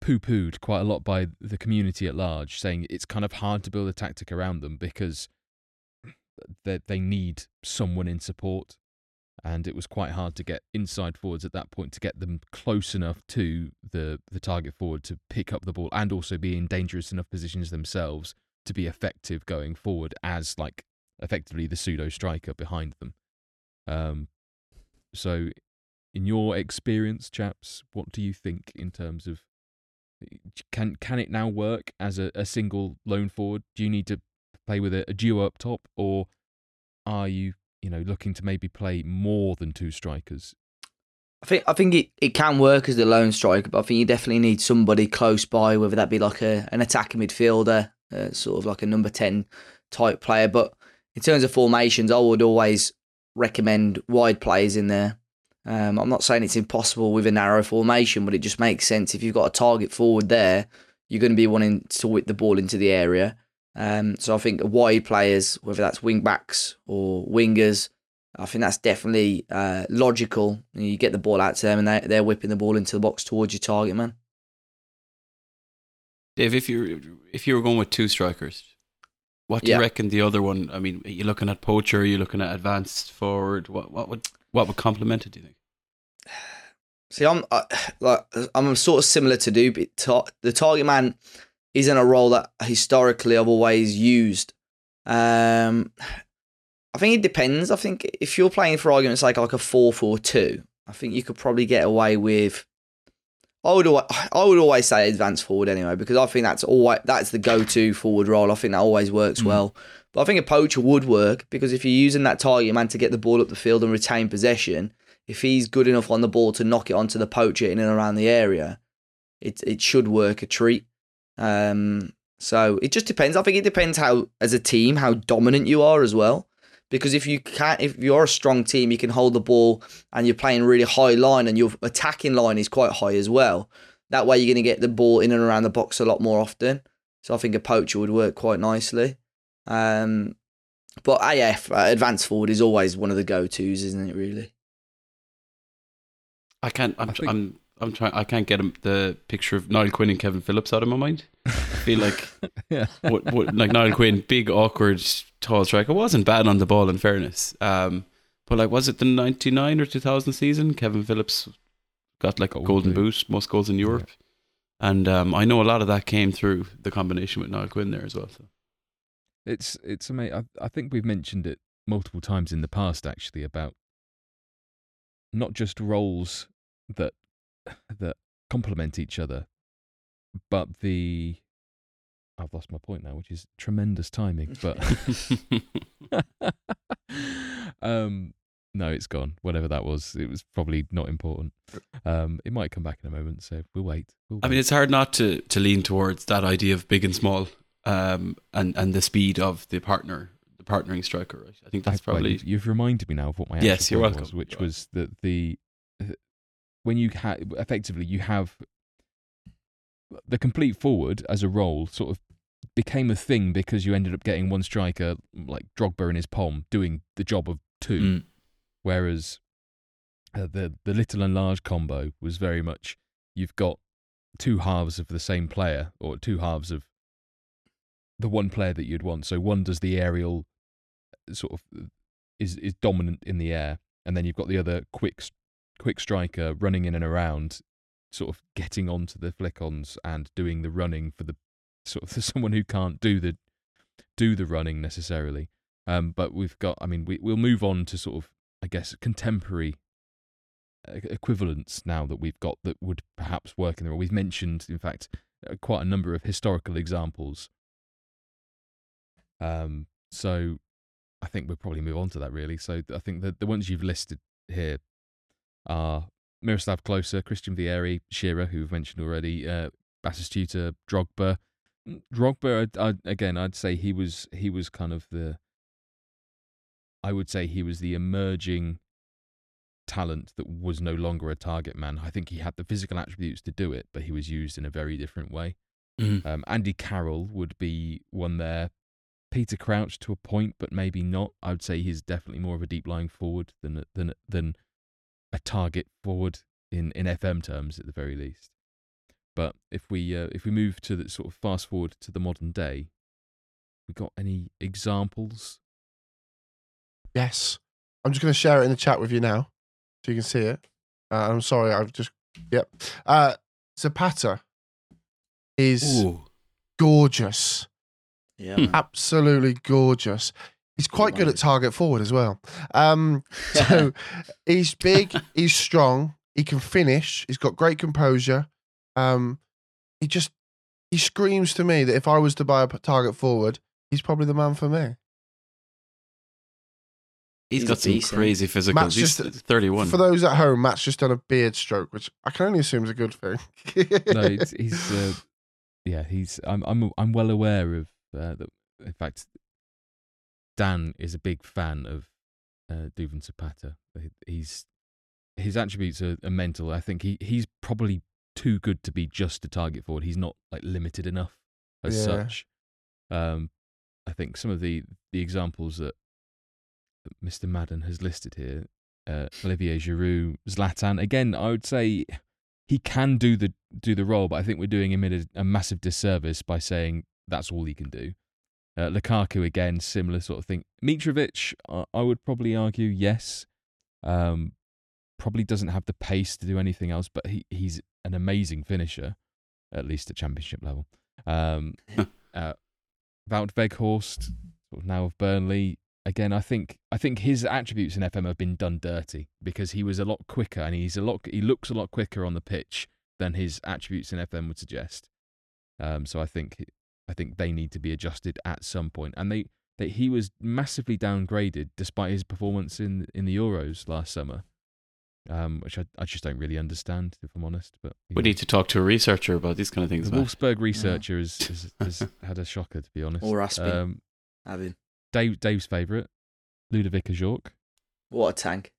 poo-pooed quite a lot by the community at large, saying it's kind of hard to build a tactic around them because they they need someone in support, and it was quite hard to get inside forwards at that point to get them close enough to the the target forward to pick up the ball and also be in dangerous enough positions themselves to be effective going forward as like effectively the pseudo striker behind them. Um, so, in your experience, chaps, what do you think in terms of can can it now work as a, a single lone forward? Do you need to play with a, a duo up top, or are you you know looking to maybe play more than two strikers? I think I think it, it can work as the lone striker, but I think you definitely need somebody close by, whether that be like a an attacking midfielder, uh, sort of like a number ten type player. But in terms of formations, I would always recommend wide players in there. Um, I'm not saying it's impossible with a narrow formation, but it just makes sense if you've got a target forward there, you're going to be wanting to whip the ball into the area. Um, so I think wide players, whether that's wing backs or wingers, I think that's definitely uh, logical. You get the ball out to them, and they, they're whipping the ball into the box towards your target man. Dave, if you if you were going with two strikers, what do Yeah. you reckon the other one? I mean, are you looking at poacher? Are you looking at advanced forward? What what would what would complement it? Do you think? See, I'm I, like I'm sort of similar to do, but ta- the target man isn't a role that historically I've always used. Um, I think it depends. I think if you're playing for argument's sake like a four four two, I think you could probably get away with. I would always, I would always say advance forward anyway because I think that's always that's the go to forward role. I think that always works Mm. well. But I think a poacher would work because if you're using that target man to get the ball up the field and retain possession, if he's good enough on the ball to knock it onto the poacher in and around the area, it it should work a treat. Um, so it just depends. I think it depends how, as a team, how dominant you are as well. Because if you can't, if you're a strong team, you can hold the ball and you're playing really high line and your attacking line is quite high as well. That way, you're going to get the ball in and around the box a lot more often. So I think a poacher would work quite nicely. Um, but AF, uh, advanced forward, is always one of the go tos, isn't it? Really. I can't. I'm. I think- I'm. Trying. I can't get the picture of Niall Quinn and Kevin Phillips out of my mind. I feel like yeah. what, what, like Niall Quinn, big, awkward, tall striker, wasn't bad on the ball. In fairness, um, but like, was it the '99 or 2000 season? Kevin Phillips got like a Golden boot. most goals in Europe, and um, I know a lot of that came through the combination with Niall Quinn there as well. So. It's it's amazing. I, I think we've mentioned it multiple times in the past, actually, about not just roles that that complement each other, but the I've lost my point now, which is tremendous timing. But um, no, it's gone. Whatever that was, it was probably not important. Um, it might come back in a moment, so we'll wait. We'll I mean, it's hard not to, to lean towards that idea of big and small, um, and and the speed of the partner, the partnering striker. Right? I think that's I've- well, probably you've, you've reminded me now of what my Yes, you're welcome. was, which You're was that the when you ha- effectively you have the complete forward as a role sort of became a thing because you ended up getting one striker like Drogba in his palm doing the job of two, Mm. whereas uh, the the little and large combo was very much you've got two halves of the same player or two halves of the one player that you'd want. So one does the aerial sort of is is dominant in the air, and then you've got the other quick quick striker running in and around, sort of getting onto the flick-ons and doing the running for the sort of for someone who can't do the do the running necessarily. Um, but we've got, I mean, we we'll move on to sort of, I guess, contemporary equivalents now that we've got that would perhaps work in the role. We've mentioned, in fact, uh, quite a number of historical examples. Um, so I think we'll probably move on to that really. So I think the the ones you've listed here are Miroslav Klose, Christian Vieri, Shearer, who we've mentioned already, uh, Batistuta, Drogba. Mm, Drogba, I'd, I'd, again, I'd say he was he was kind of the. I would say he was the emerging talent that was no longer a target man. I think he had the physical attributes to do it, but he was used in a very different way. Mhm. Um, Andy Carroll would be one there. Peter Crouch to a point, but maybe not. I would say he's definitely more of a deep lying forward than than than a target forward in, in FM terms at the very least. But if we uh, if we move to the sort of fast forward to the modern day, we got any examples? Yes. I'm just going to share it in the chat with you now so you can see it. Uh, I'm sorry, I've just. Yep. Uh, Zapata is Ooh. gorgeous. Yeah. Hmm. Absolutely gorgeous. He's quite good at target forward as well. Um, so he's big, he's strong, he can finish, he's got great composure. Um, he just he screams to me that if I was to buy a target forward, he's probably the man for me. He's He's got some beast, isn't crazy physicals. Matt's He's just- 31. For those at home, Matt's just done a beard stroke, which I can only assume is a good thing. no, it's, he's uh, yeah, he's. I'm I'm I'm well aware of uh, that. In fact, Dan is a big fan of uh, Duvan Zapata. He's his attributes are, are mental. I think he he's probably too good to be just a target forward. He's not like limited enough as Yeah. such. Um, I think some of the the examples that, that Mr. Madden has listed here, uh, Olivier Giroud, Zlatan. Again, I would say he can do the do the role, but I think we're doing him a, a massive disservice by saying that's all he can do. Uh, Lukaku again, similar sort of thing. Mitrovic, I, I would probably argue yes. Um, probably doesn't have the pace to do anything else, but he, he's an amazing finisher, at least at championship level. Um, uh, Wout Weghorst, sort of now of Burnley. Again, I think I think his attributes in FM have been done dirty because he was a lot quicker and he's a lot he looks a lot quicker on the pitch than his attributes in FM would suggest. Um, so I think I think they need to be adjusted at some point. And they, they he was massively downgraded despite his performance in in the Euros last summer, um, which I, I just don't really understand if I'm honest. But we know. need to talk to a researcher about these kind of things. the Matt. Wolfsburg researcher has, has, has had a shocker to be honest. Or Aspin. Um, Having Dave Dave's favourite, Ludovic Ajorque. what a tank.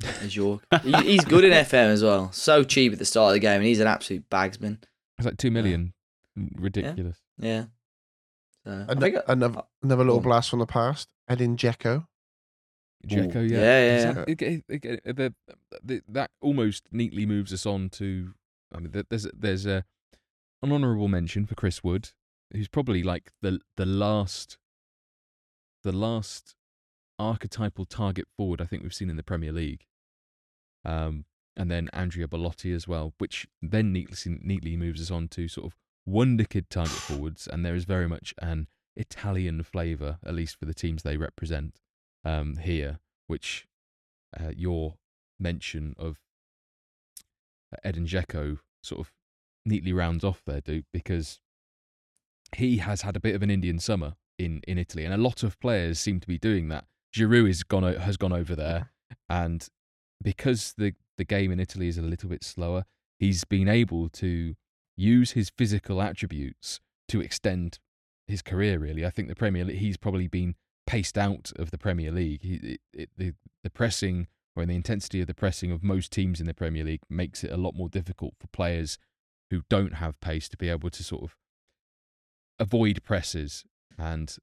Is York. He- he's good in FM as well. So cheap at the start of the game, and he's an absolute bagsman. It's like two million, ridiculous. Yeah. So, I An- think I- another, another little Go blast from the past. Edin Dzeko. Dzeko, Ooh. yeah, Yeah, yeah, Is that- yeah. it- it- it- it- the- the- that almost neatly moves us on to. I mean, there- there's there's a an honourable mention for Chris Wood, who's probably like the the last, the last archetypal target forward I think we've seen in the Premier League. Um, and then Andrea Bellotti as well, which then neatly neatly moves us on to sort of wonder kid target forwards, and there is very much an Italian flavour, at least for the teams they represent um, here, which uh, your mention of Edin Dzeko sort of neatly rounds off there, Duke, because he has had a bit of an Indian summer in, in Italy, and a lot of players seem to be doing that. Giroud is gone has gone over there, and because the the game in Italy is a little bit slower, he's been able to use his physical attributes to extend his career. Really, I think the Premier League he's probably been paced out of the Premier League. He, it, the the pressing or the intensity of the pressing of most teams in the Premier League makes it a lot more difficult for players who don't have pace to be able to sort of avoid presses and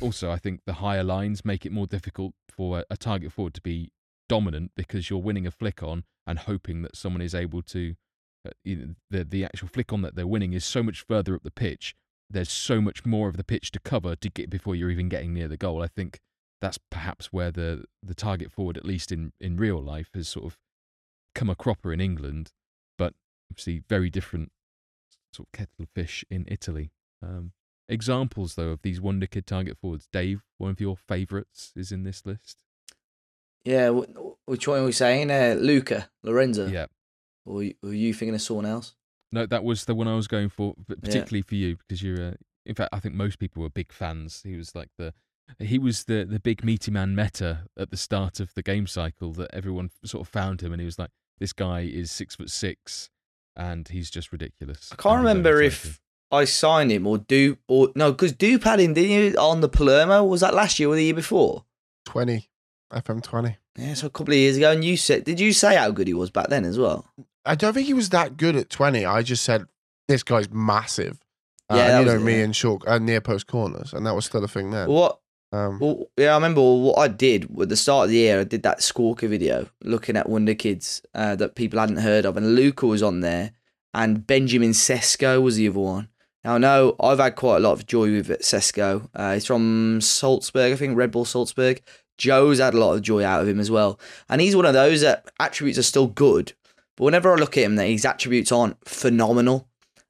also I think the higher lines make it more difficult for a, target forward to be dominant because you're winning a flick on and hoping that someone is able to you know, the the actual flick on that they're winning is so much further up the pitch. There's so much more of the pitch to cover to get before you're even getting near the goal. I think that's perhaps where the the target forward at least in in real life has sort of come a cropper in england but obviously very different sort of kettle of fish in italy. Um examples though of these wonder kid target forwards. Dave one of your favorites is in this list. Yeah, which one are we saying? Uh, Lucca, Lorenzo? yeah Or were you thinking of someone else? No, that was the one I was going for, but particularly for you because you're. Uh, in fact, I think most people were big fans. He was like the, he was the the big meaty man meta at the start of the game cycle that everyone sort of found him, and he was like, this guy is six foot six, and he's just ridiculous. I can't remember if I signed him or do or no, because Dupe had him, didn't you, on the Palermo? Was that last year or the year before? 20. FM 20. Yeah, so a couple of years ago. And you said, did you say how good he was back then as well? I don't think he was that good at 20. I just said, this guy's massive. Uh, Yeah, and you know it, me yeah. and short uh, near post corners, and that was still a thing then. What? Um, Well, yeah, I remember what I did at the start of the year. I did that Squawka video looking at Wonder Kids uh, that people hadn't heard of, and Lucca was on there, and Benjamin Sesko was the other one. Now, I know I've had quite a lot of joy with Sesko. Uh, he's from Salzburg, I think, Red Bull Salzburg. Joe's had a lot of joy out of him as well. And he's one of those that attributes are still good, but whenever I look at him, that his attributes aren't phenomenal.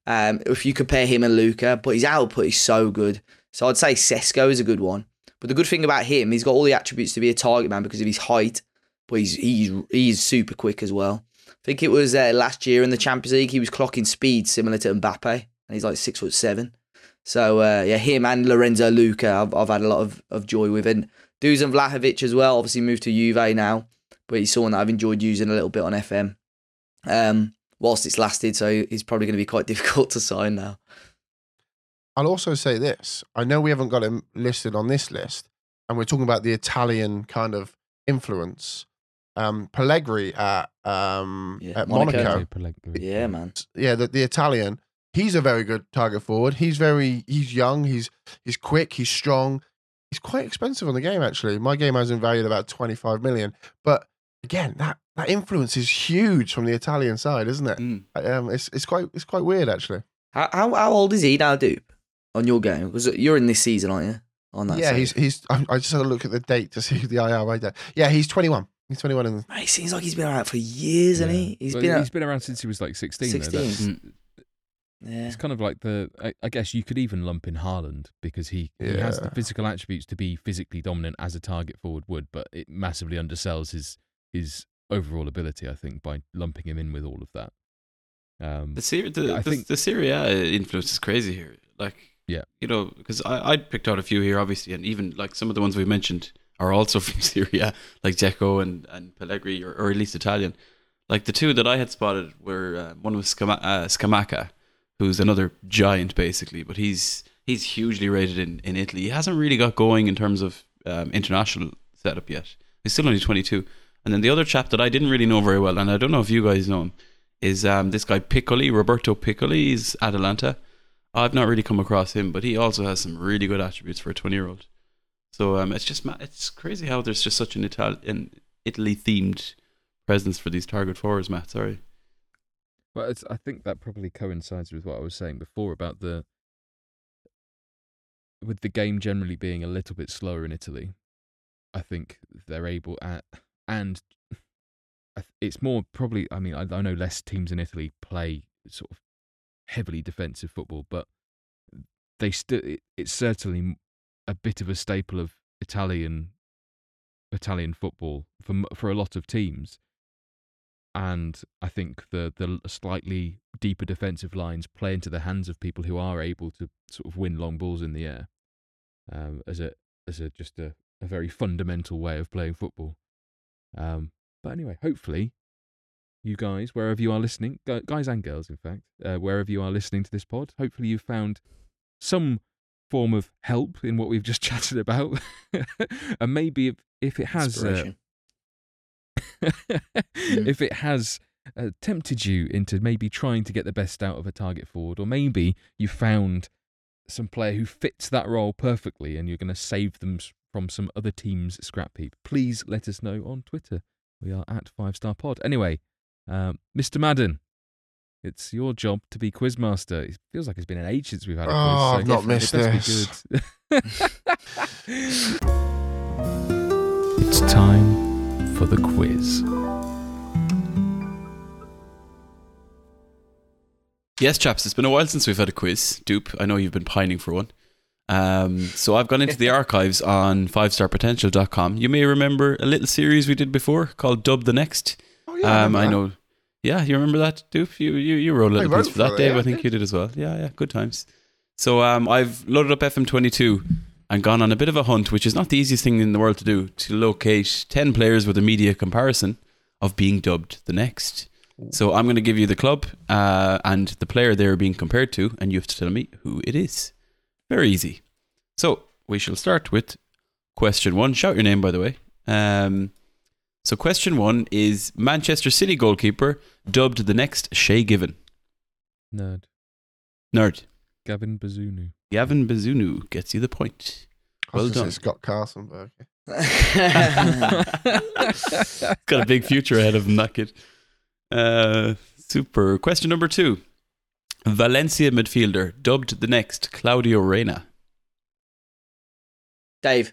Um, if you compare him and Lucca, but his output is so good. So I'd say Sesko is a good one. But the good thing about him, he's got all the attributes to be a target man because of his height, but he's he's he's super quick as well. I think it was uh, last year in the Champions League, he was clocking speed similar to Mbappe, and he's like six foot seven. So uh, yeah, him and Lorenzo Lucca, I've, I've had a lot of, of joy with. And Dusan Vlahovic as well. Obviously moved to Juve now, but he's someone that I've enjoyed using a little bit on FM. Um, whilst it's lasted, so he's probably going to be quite difficult to sign now. I'll also say this. I know we haven't got him listed on this list, and we're talking about the Italian kind of influence. Um, Pellegrini at um, Yeah, at Monaco. Monaco. Yeah, man. yeah, the, the Italian. He's a very good target forward. He's very he's young. He's he's quick. He's strong. He's quite expensive on the game actually. My game has him valued about twenty five million. But again, that that influence is huge from the Italian side, isn't it? Mm. Um, it's it's quite it's quite weird actually. How, how how old is he now, Dupe? On your game, because you're in this season, aren't you? On that. yeah, side. he's he's. I, I just had to look at the date to see the IR right there. Yeah, he's twenty one. He's twenty one. And Mate, he seems like he's been around for years, hasn't he? He's Well, been. he's out, been around since he was like 16. 16. Mm. yeah. It's kind of like the. I, I guess you could even lump in Haaland because he, he has the physical attributes to be physically dominant as a target forward would, but it massively undersells his his overall ability. I think by lumping him in with all of that. Um, The Serie A, the, I the, think- the Serie A influence is crazy here. Like, Yeah. you know, because I I picked out a few here, obviously, and even like some of the ones we mentioned are also from Serie A, like Dzeko and and Pellegrini, or, or at least Italian. Like the two that I had spotted were uh, one was Scama- uh, Scamacca, who's another giant basically, but he's he's hugely rated in in Italy. He hasn't really got going in terms of um, international setup yet. He's still only 22. And then the other chap that I didn't really know very well, and I don't know if you guys know him, is um, this guy Piccoli, Roberto Piccoli. He's Atalanta. I've not really come across him, but he also has some really good attributes for a 20 year old. So um, it's just it's crazy how there's just such an Italian Italy themed presence for these target forwards, Matt. Sorry. Well, I think that probably coincides with what I was saying before about the with the game generally being a little bit slower in Italy. I think they're able at and it's more probably. I mean, I, I know less teams in Italy play sort of heavily defensive football, but they still. It, it's certainly a bit of a staple of Italian Italian football for for a lot of teams and I think the the slightly deeper defensive lines play into the hands of people who are able to sort of win long balls in the air, um, as a as a just a, a very fundamental way of playing football. Um, but anyway, hopefully, you guys, wherever you are listening, guys and girls, in fact, uh, wherever you are listening to this pod, hopefully you've found some form of help in what we've just chatted about, and maybe if, if it has. Uh, if it has uh, tempted you into maybe trying to get the best out of a target forward, or maybe you found some player who fits that role perfectly and you're going to save them from some other team's scrap heap, please let us know on Twitter. We are at Five Star Pod. Anyway, um, Mr. Madden, it's your job to be quizmaster. It feels like it's been an age since we've had a quiz. Oh, so I've not missed best be good. it's time for the quiz. Yes, chaps, it's been a while since we've had a quiz. Dupe, I know you've been pining for one. Um, so I've gone into the archives on 5starpotential.com. You may remember a little series we did before called Dub the Next. oh yeah, um, I remember know. Yeah, you remember that, Dupe? You you, you wrote a little piece for that, it, Dave. yeah, I think I you did as well. Yeah, yeah, good times. So um, I've loaded up FM22 and gone on a bit of a hunt, which is not the easiest thing in the world to do, to locate 10 players with a media comparison of being dubbed the next. So I'm going to give you the club uh, and the player they're being compared to, and you have to tell me who it is. Very easy. So we shall start with question one. Shout your name, by the way. Um, so question one is Manchester City goalkeeper dubbed the next Shay Given. Nerd. Nerd. Gavin Bazunu. Gavin Bazunu gets you the point. I was well gonna done. say Scott Carlsenberg. Got a big future ahead of him, that kid. Uh, super. Question number two. Valencia midfielder dubbed the next Claudio Reyna. Dave,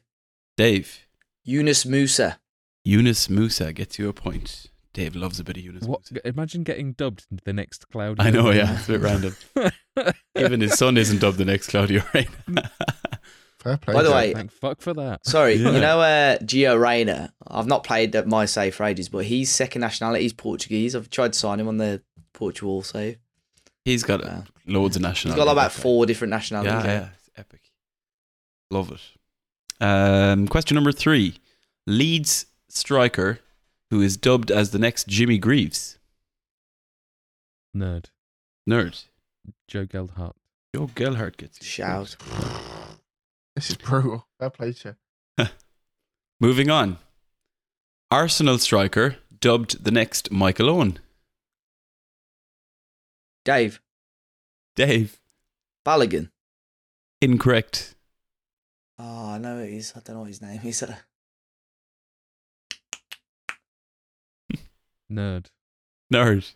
Dave. Yunus Musa. Yunus Musa gets you a point. Dave loves a bit of Yunus What? Musa. Imagine getting dubbed the next Claudio. I know, yeah, it's a bit random. Even his son isn't dubbed the next Claudio Reyna. Fair play. By the Dave. way, Thank fuck for that. Sorry, Yeah. you know uh, Gio Reyna. I've not played at my save for ages, but he's second nationality is Portuguese. I've tried to sign him on the Portugal save. He's got Wow. loads of nationalities. He's got like about four different nationalities. Yeah, yeah, it's epic. Love it. Um, question number three. Leeds striker who is dubbed as the next Jimmy Greaves. Nerd. Nerd. Joe Gelhardt. Joe Gelhardt gets you. Shout. This is brutal. Fair play to you. Moving on. Arsenal striker dubbed the next Michael Owen. Dave. Dave. Balligan. Incorrect. Oh, I know it is. I don't know what his name is. Nerd. Nerd.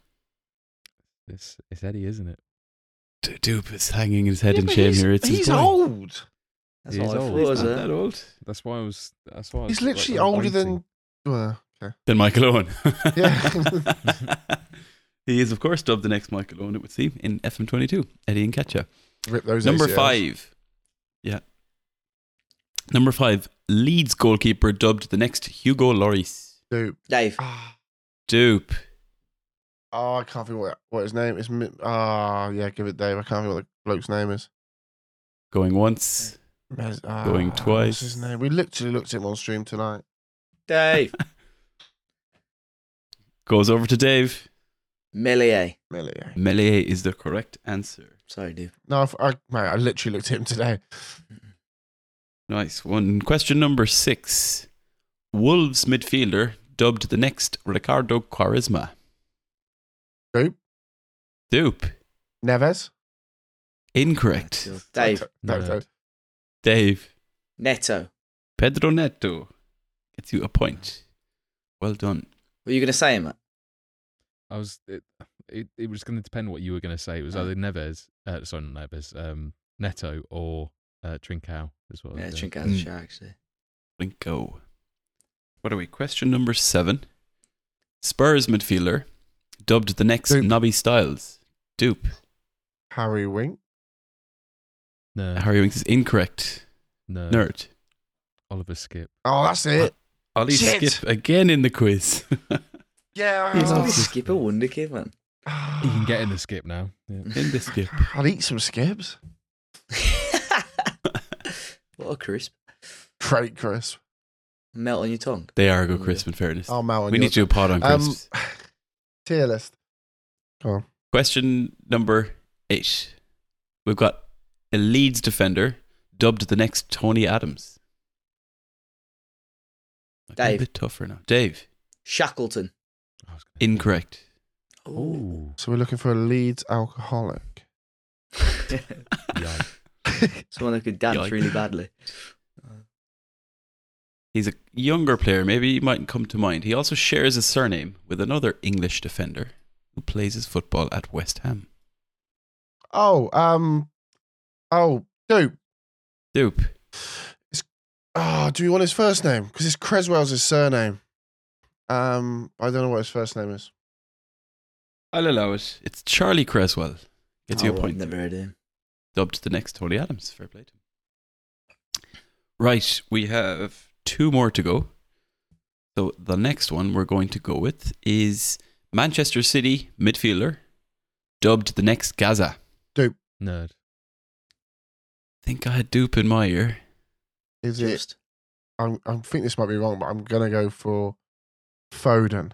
It's, it's Eddie, isn't it? D- Dupe is hanging his head Yeah, in but shame he's, here. It's his he's boy. old. That's He what is I old. thought. He's Not that old. That's why I was. That's why I was He's literally like, older waiting. than. Well, okay. Then Michael Owen. Yeah. he is, of course, dubbed the next Michael Owen, it would seem, in FM22, Eddie Nketiah. Rip those Number ACLs. five. Yeah. Number five, Leeds goalkeeper dubbed the next Hugo Lloris. Dude. Dave. Ah. Dupe. Oh, I can't think what, what his name is. Mi- Ah, yeah, give it Dave. I can't think what the bloke's name is. Going once. Mes- ah, Going what's twice. his name? We literally looked at him on stream tonight. Dave. Goes over to Dave. Meslier. Meslier. Meslier is the correct answer. Sorry, Dave. No, I, I, mate, I literally looked at him today. Nice one. Question number six. Wolves midfielder dubbed the next Ricardo Quaresma. Dupe. Dupe. Neves. Incorrect. Dave. Dave. Dave. Dave. Neto. Pedro Neto gets you a point. Well done. What were you going to say him? I was. It, it, it was going to depend what you were going to say. It was Oh. either Neves, uh, sorry, not Neves, um, Neto or uh, Trincao as well. Yeah, So- Trincao Mm. a actually. Go. What are we? Question number seven. Spurs midfielder dubbed the next Dupe. Nobby Stiles. Dupe. Harry Wink. No. Harry Winks is incorrect. No. Nerd. Oliver Skipp. Oh, that's it. Ollie Shit. Skip again in the quiz. Yeah. He's oh. not- This is Skipper Wonder Kid, man. He can get in the skip now. Yeah. in the skip. I'd eat some skips. what a crisp. Great crisp. Melt on your tongue. They are a good crisp, in fairness. Oh, Mal. we need to do a pod on Um, crisps. tier list. Go on. Question number eight. We've got a Leeds defender dubbed the next Tony Adams. Dave. A bit tougher now. Dave. Shackleton. I was gonna- Incorrect. Oh. So we're looking for a Leeds alcoholic. Someone that could dance Yikes. really badly. He's a younger player. Maybe he might come to mind. He also shares a surname with another English defender who plays his football at West Ham. oh, um, oh, dude. Dupe. Oh, do we want his first name? Because it's Cresswell's his surname. Um, I don't know what his first name is. I'll allow it. It's Charlie Cresswell. Gets you Oh, a point. Never heard of him. dubbed the next Tony Adams. Fair play to him. Right, we have two more to go. So the next one we're going to go with is Manchester City midfielder, dubbed the next Gaza. Dupe. Nerd. think I had dupe in my ear. Is it? I'm, I think this might be wrong, but I'm gonna go for Foden.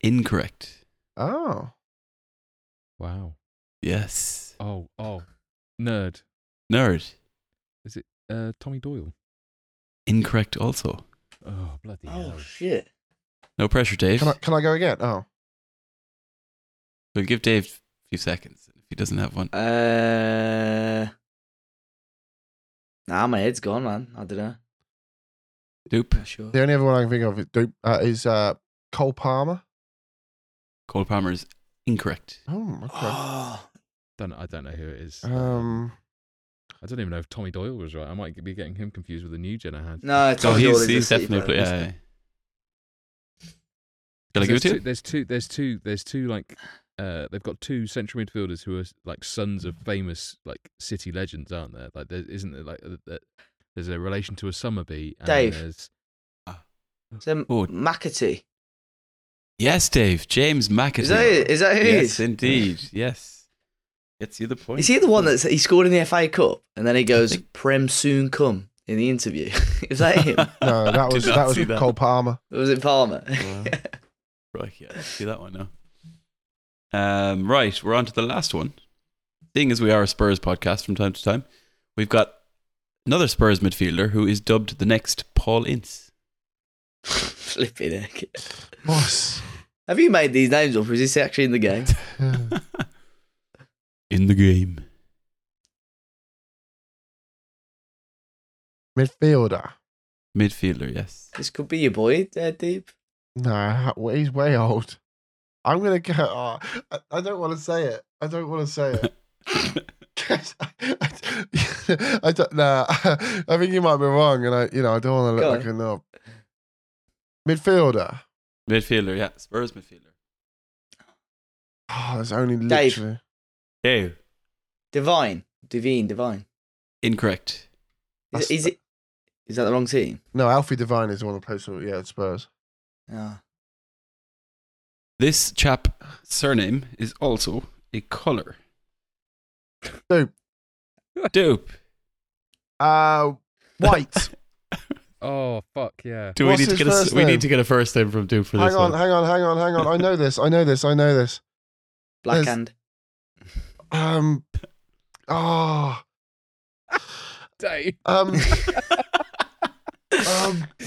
Incorrect. Oh, Wow. Yes. Oh, oh. Nerd. Nerd. Is it uh, Tommy Doyle? Incorrect also. Oh, bloody hell. Oh, shit. No pressure, Dave. can I can I go again? Oh, We'll give Dave a few seconds if he doesn't have one. Uh, nah, my head's gone, man. I don't know. Dupe. Sure. the only other one I can think of is, dupe, uh, is uh, Cole Palmer. Cole Palmer is incorrect. Oh, okay. Don't, I don't know who it is. Um, I don't even know if Tommy Doyle was right. I might be getting him confused with the new Jenna had. no, it's Oh, Tommy he's, Doyle is he's definitely. player, Yeah, isn't yeah. it? Shall I give it to you? There's two, there's two. There's two. Like, uh, they've got two central midfielders who are like sons of famous like city legends, aren't there? Like, there isn't there like uh, that. There's a relation to a Summerbee. And Dave. There's, Is that Oh. McAtee? Yes, Dave. James McAtee. Is that it? Is that who it yes, is? indeed. Yes. Gets you the point. Is he the one that he scored in the FA Cup and then he goes, think- "Prem soon come"? in the interview? Is that him? No, that was that was that. Cole Palmer. or was it Palmer? Right, yeah, see that one now. Um, right, we're on to the last one. Seeing as we are a Spurs podcast from time to time, we've got another Spurs midfielder who is dubbed the next Paul Ince. Flipping heck. Boss. Have you made these names up, or is this actually in the game? In the game. Midfielder. Midfielder, yes. This could be your boy, uh, Deep. No, he's way old. I'm gonna go. Oh, I, I don't want to say it. I don't want to say it. I don't. Nah, I think you might be wrong, and I, you know, I don't want to Go look like a knob. Midfielder. Midfielder, yeah. Spurs midfielder. Oh, there's only Dave. literally. Dave. Devine. Devine, Devine. Incorrect. Is, That's- is it? Is that the wrong team? No, Alfie Devine is the one who plays for yeah Spurs. Ah. This chap surname is also a colour. Dupe. Dupe. Uh, White. Oh fuck yeah. Do What's we need to his get a first we name? need to get a first name from Dupe for this? hang on, one? hang on, hang on, hang on. I know this. I know this. I know this. Black Blackhand. Um. Oh. Dave. Um. um.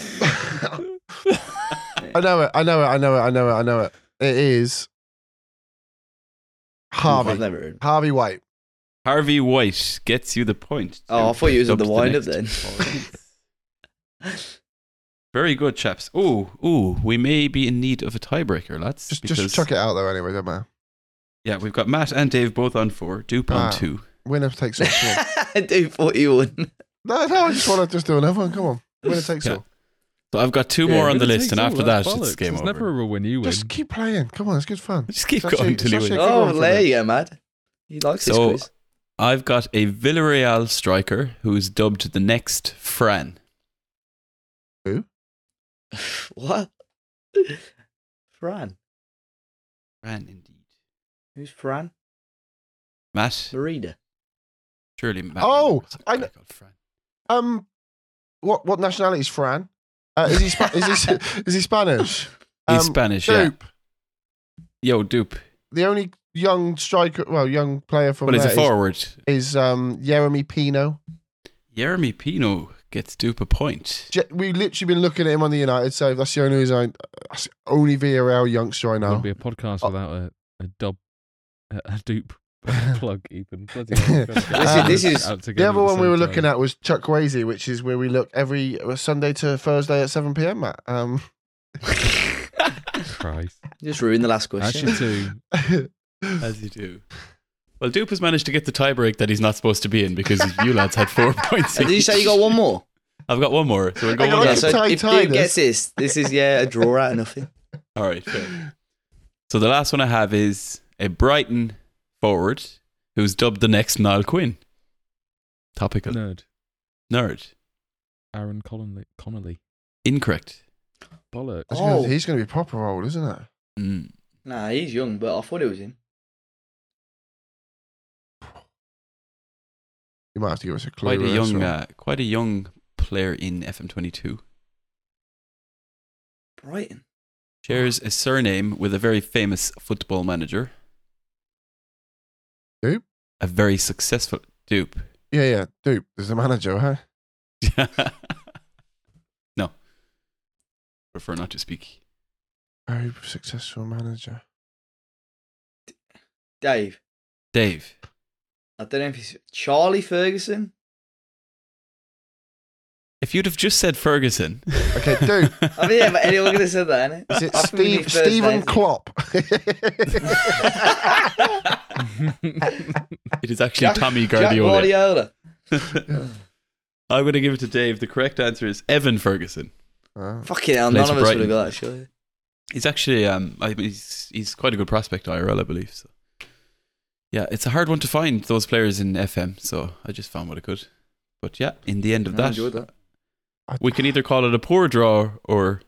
I know it. I know it. I know it. I know it. I know it. It is I've Harvey. never heard. Harvey White. Harvey White gets you the point. Oh, I thought you was on the wind up then. Very good, chaps. Ooh, ooh, we may be in need of a tiebreaker, lads. Just, just chuck it out there anyway, don't matter. Yeah, we've got Matt and Dave both on four, Dupe Ah. on two. Winner takes all. Come on. I do thought you would. No, no, I just want to just do another one. Come on. Winner takes Yeah. all. So I've got two Yeah, more on the list, and after that, that's it's bollocks. game It's over. never a win you win. Just keep playing. Come on, it's good fun. Just keep It's going actually- until you it's win. actually- Oh, one for there this. you go, Mad. He likes this So- quiz. I've got a Villarreal striker who is dubbed the next Fran. Who? what? Fran. Fran, indeed. Who's Fran? Matt, Marida. surely Matt. Oh, remembers a I guy kn- called Fran. Um, what what nationality is Fran? Uh, is he Spa- is he is he Spanish? He's Um, Spanish, yeah. Dupe, Yo, Dupe. the only young striker, well, young player from But he's a is, forward. is um Yeremy Pino. Yeremy Pino gets Dupe a point. Je- We've literally been looking at him on the United side. That's the only reason I, that's the only VRL youngster I know. Wouldn't be a podcast Oh. without a, a dub, a, a dupe plug even. Bloody hell, This is- this is- The other at one we same were time. looking at was Chukwueze, which is where we look every uh, Sunday to Thursday at 7 p.m. Matt. Um, Christ. Just ruined the last question. Actually, two. As you do. Well, Dupe has managed to get the tiebreak that he's not supposed to be in because you lads had four points. Did you say you got one more? I've got one more. So we'll go Hang on, one I Yeah, so tie- if tie Duke this. gets this, this is yeah a draw out of nothing. All right, fair. So the last one I have is a Brighton forward who's dubbed the next Niall Quinn. Topical. Nerd. Nerd. Aaron Connolly. Connolly. Incorrect. Bollocks. He's Oh. gonna, he's gonna be proper old, isn't it? Mm. Nah, he's young, but I thought it was him. You might have to give us a clue. Quite a young, uh, quite a young player in FM22. Brighton. Shares a surname with a very famous football manager. Dupe? A very successful dupe. Yeah, yeah. Dupe, there's a manager, huh? no. Prefer not to speak. Very successful manager. Dave. Dave. I don't know if he's Charlie Ferguson. If you'd have just said Ferguson. Okay, dude. I mean, yeah, but anyone could have said that, innit? Is it I think we Steve need first Stephen names. Klopp? it is actually Jack- Tommy Guardiola. Guardiola. I'm going to give it to Dave. The correct answer is Evan Ferguson. Oh. Fucking hell, none of us would have got that, surely. He's actually, um, I he's he's quite a good prospect IRL, I believe. So, yeah, it's a hard one to find those players in FM. So I just found what I could. But yeah, in the end of that, that. we can either call it a poor draw or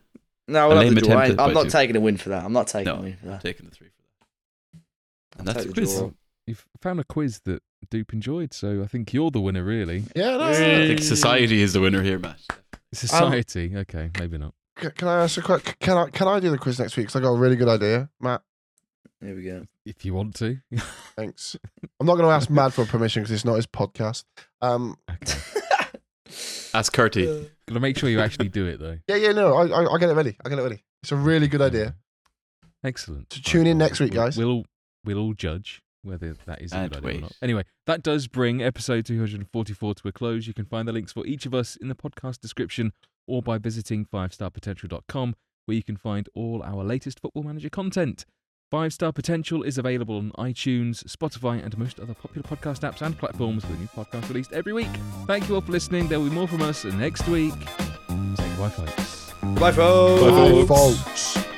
No, we'll have lame the draw. attempt I'm not two. taking a win for that. I'm not taking No. a win for that. taking the three for that. And I'll that's take the the quiz. draw. you've found a quiz that Dupe enjoyed, so I think you're the winner, really. Yeah, no, I think society is the winner here, Matt. Society, okay, maybe not. Can I ask a quick? Can I can I do the quiz next week? Because I got a really good idea, Matt. There we go. If you want to. Thanks. I'm not going to ask Mad for permission because it's not his podcast. Um, okay. Ask Curty. Gotta make sure you actually do it though. yeah, yeah, no, I, I I get it ready. I get it ready. It's a really good idea. Excellent. So tune in next week, We'll- guys. We'll all, we'll all judge whether that is a And good idea or wait. not. Anyway, that does bring episode 244 to a close. You can find the links for each of us in the podcast description or by visiting 5starpotential.com where you can find all our latest Football Manager content. 5 Star Potential is available on iTunes, Spotify, and most other popular podcast apps and platforms with a new podcast released every week. Thank you all for listening. There will be more from us next week. Say goodbye, folks. Bye, folks. Bye, folks.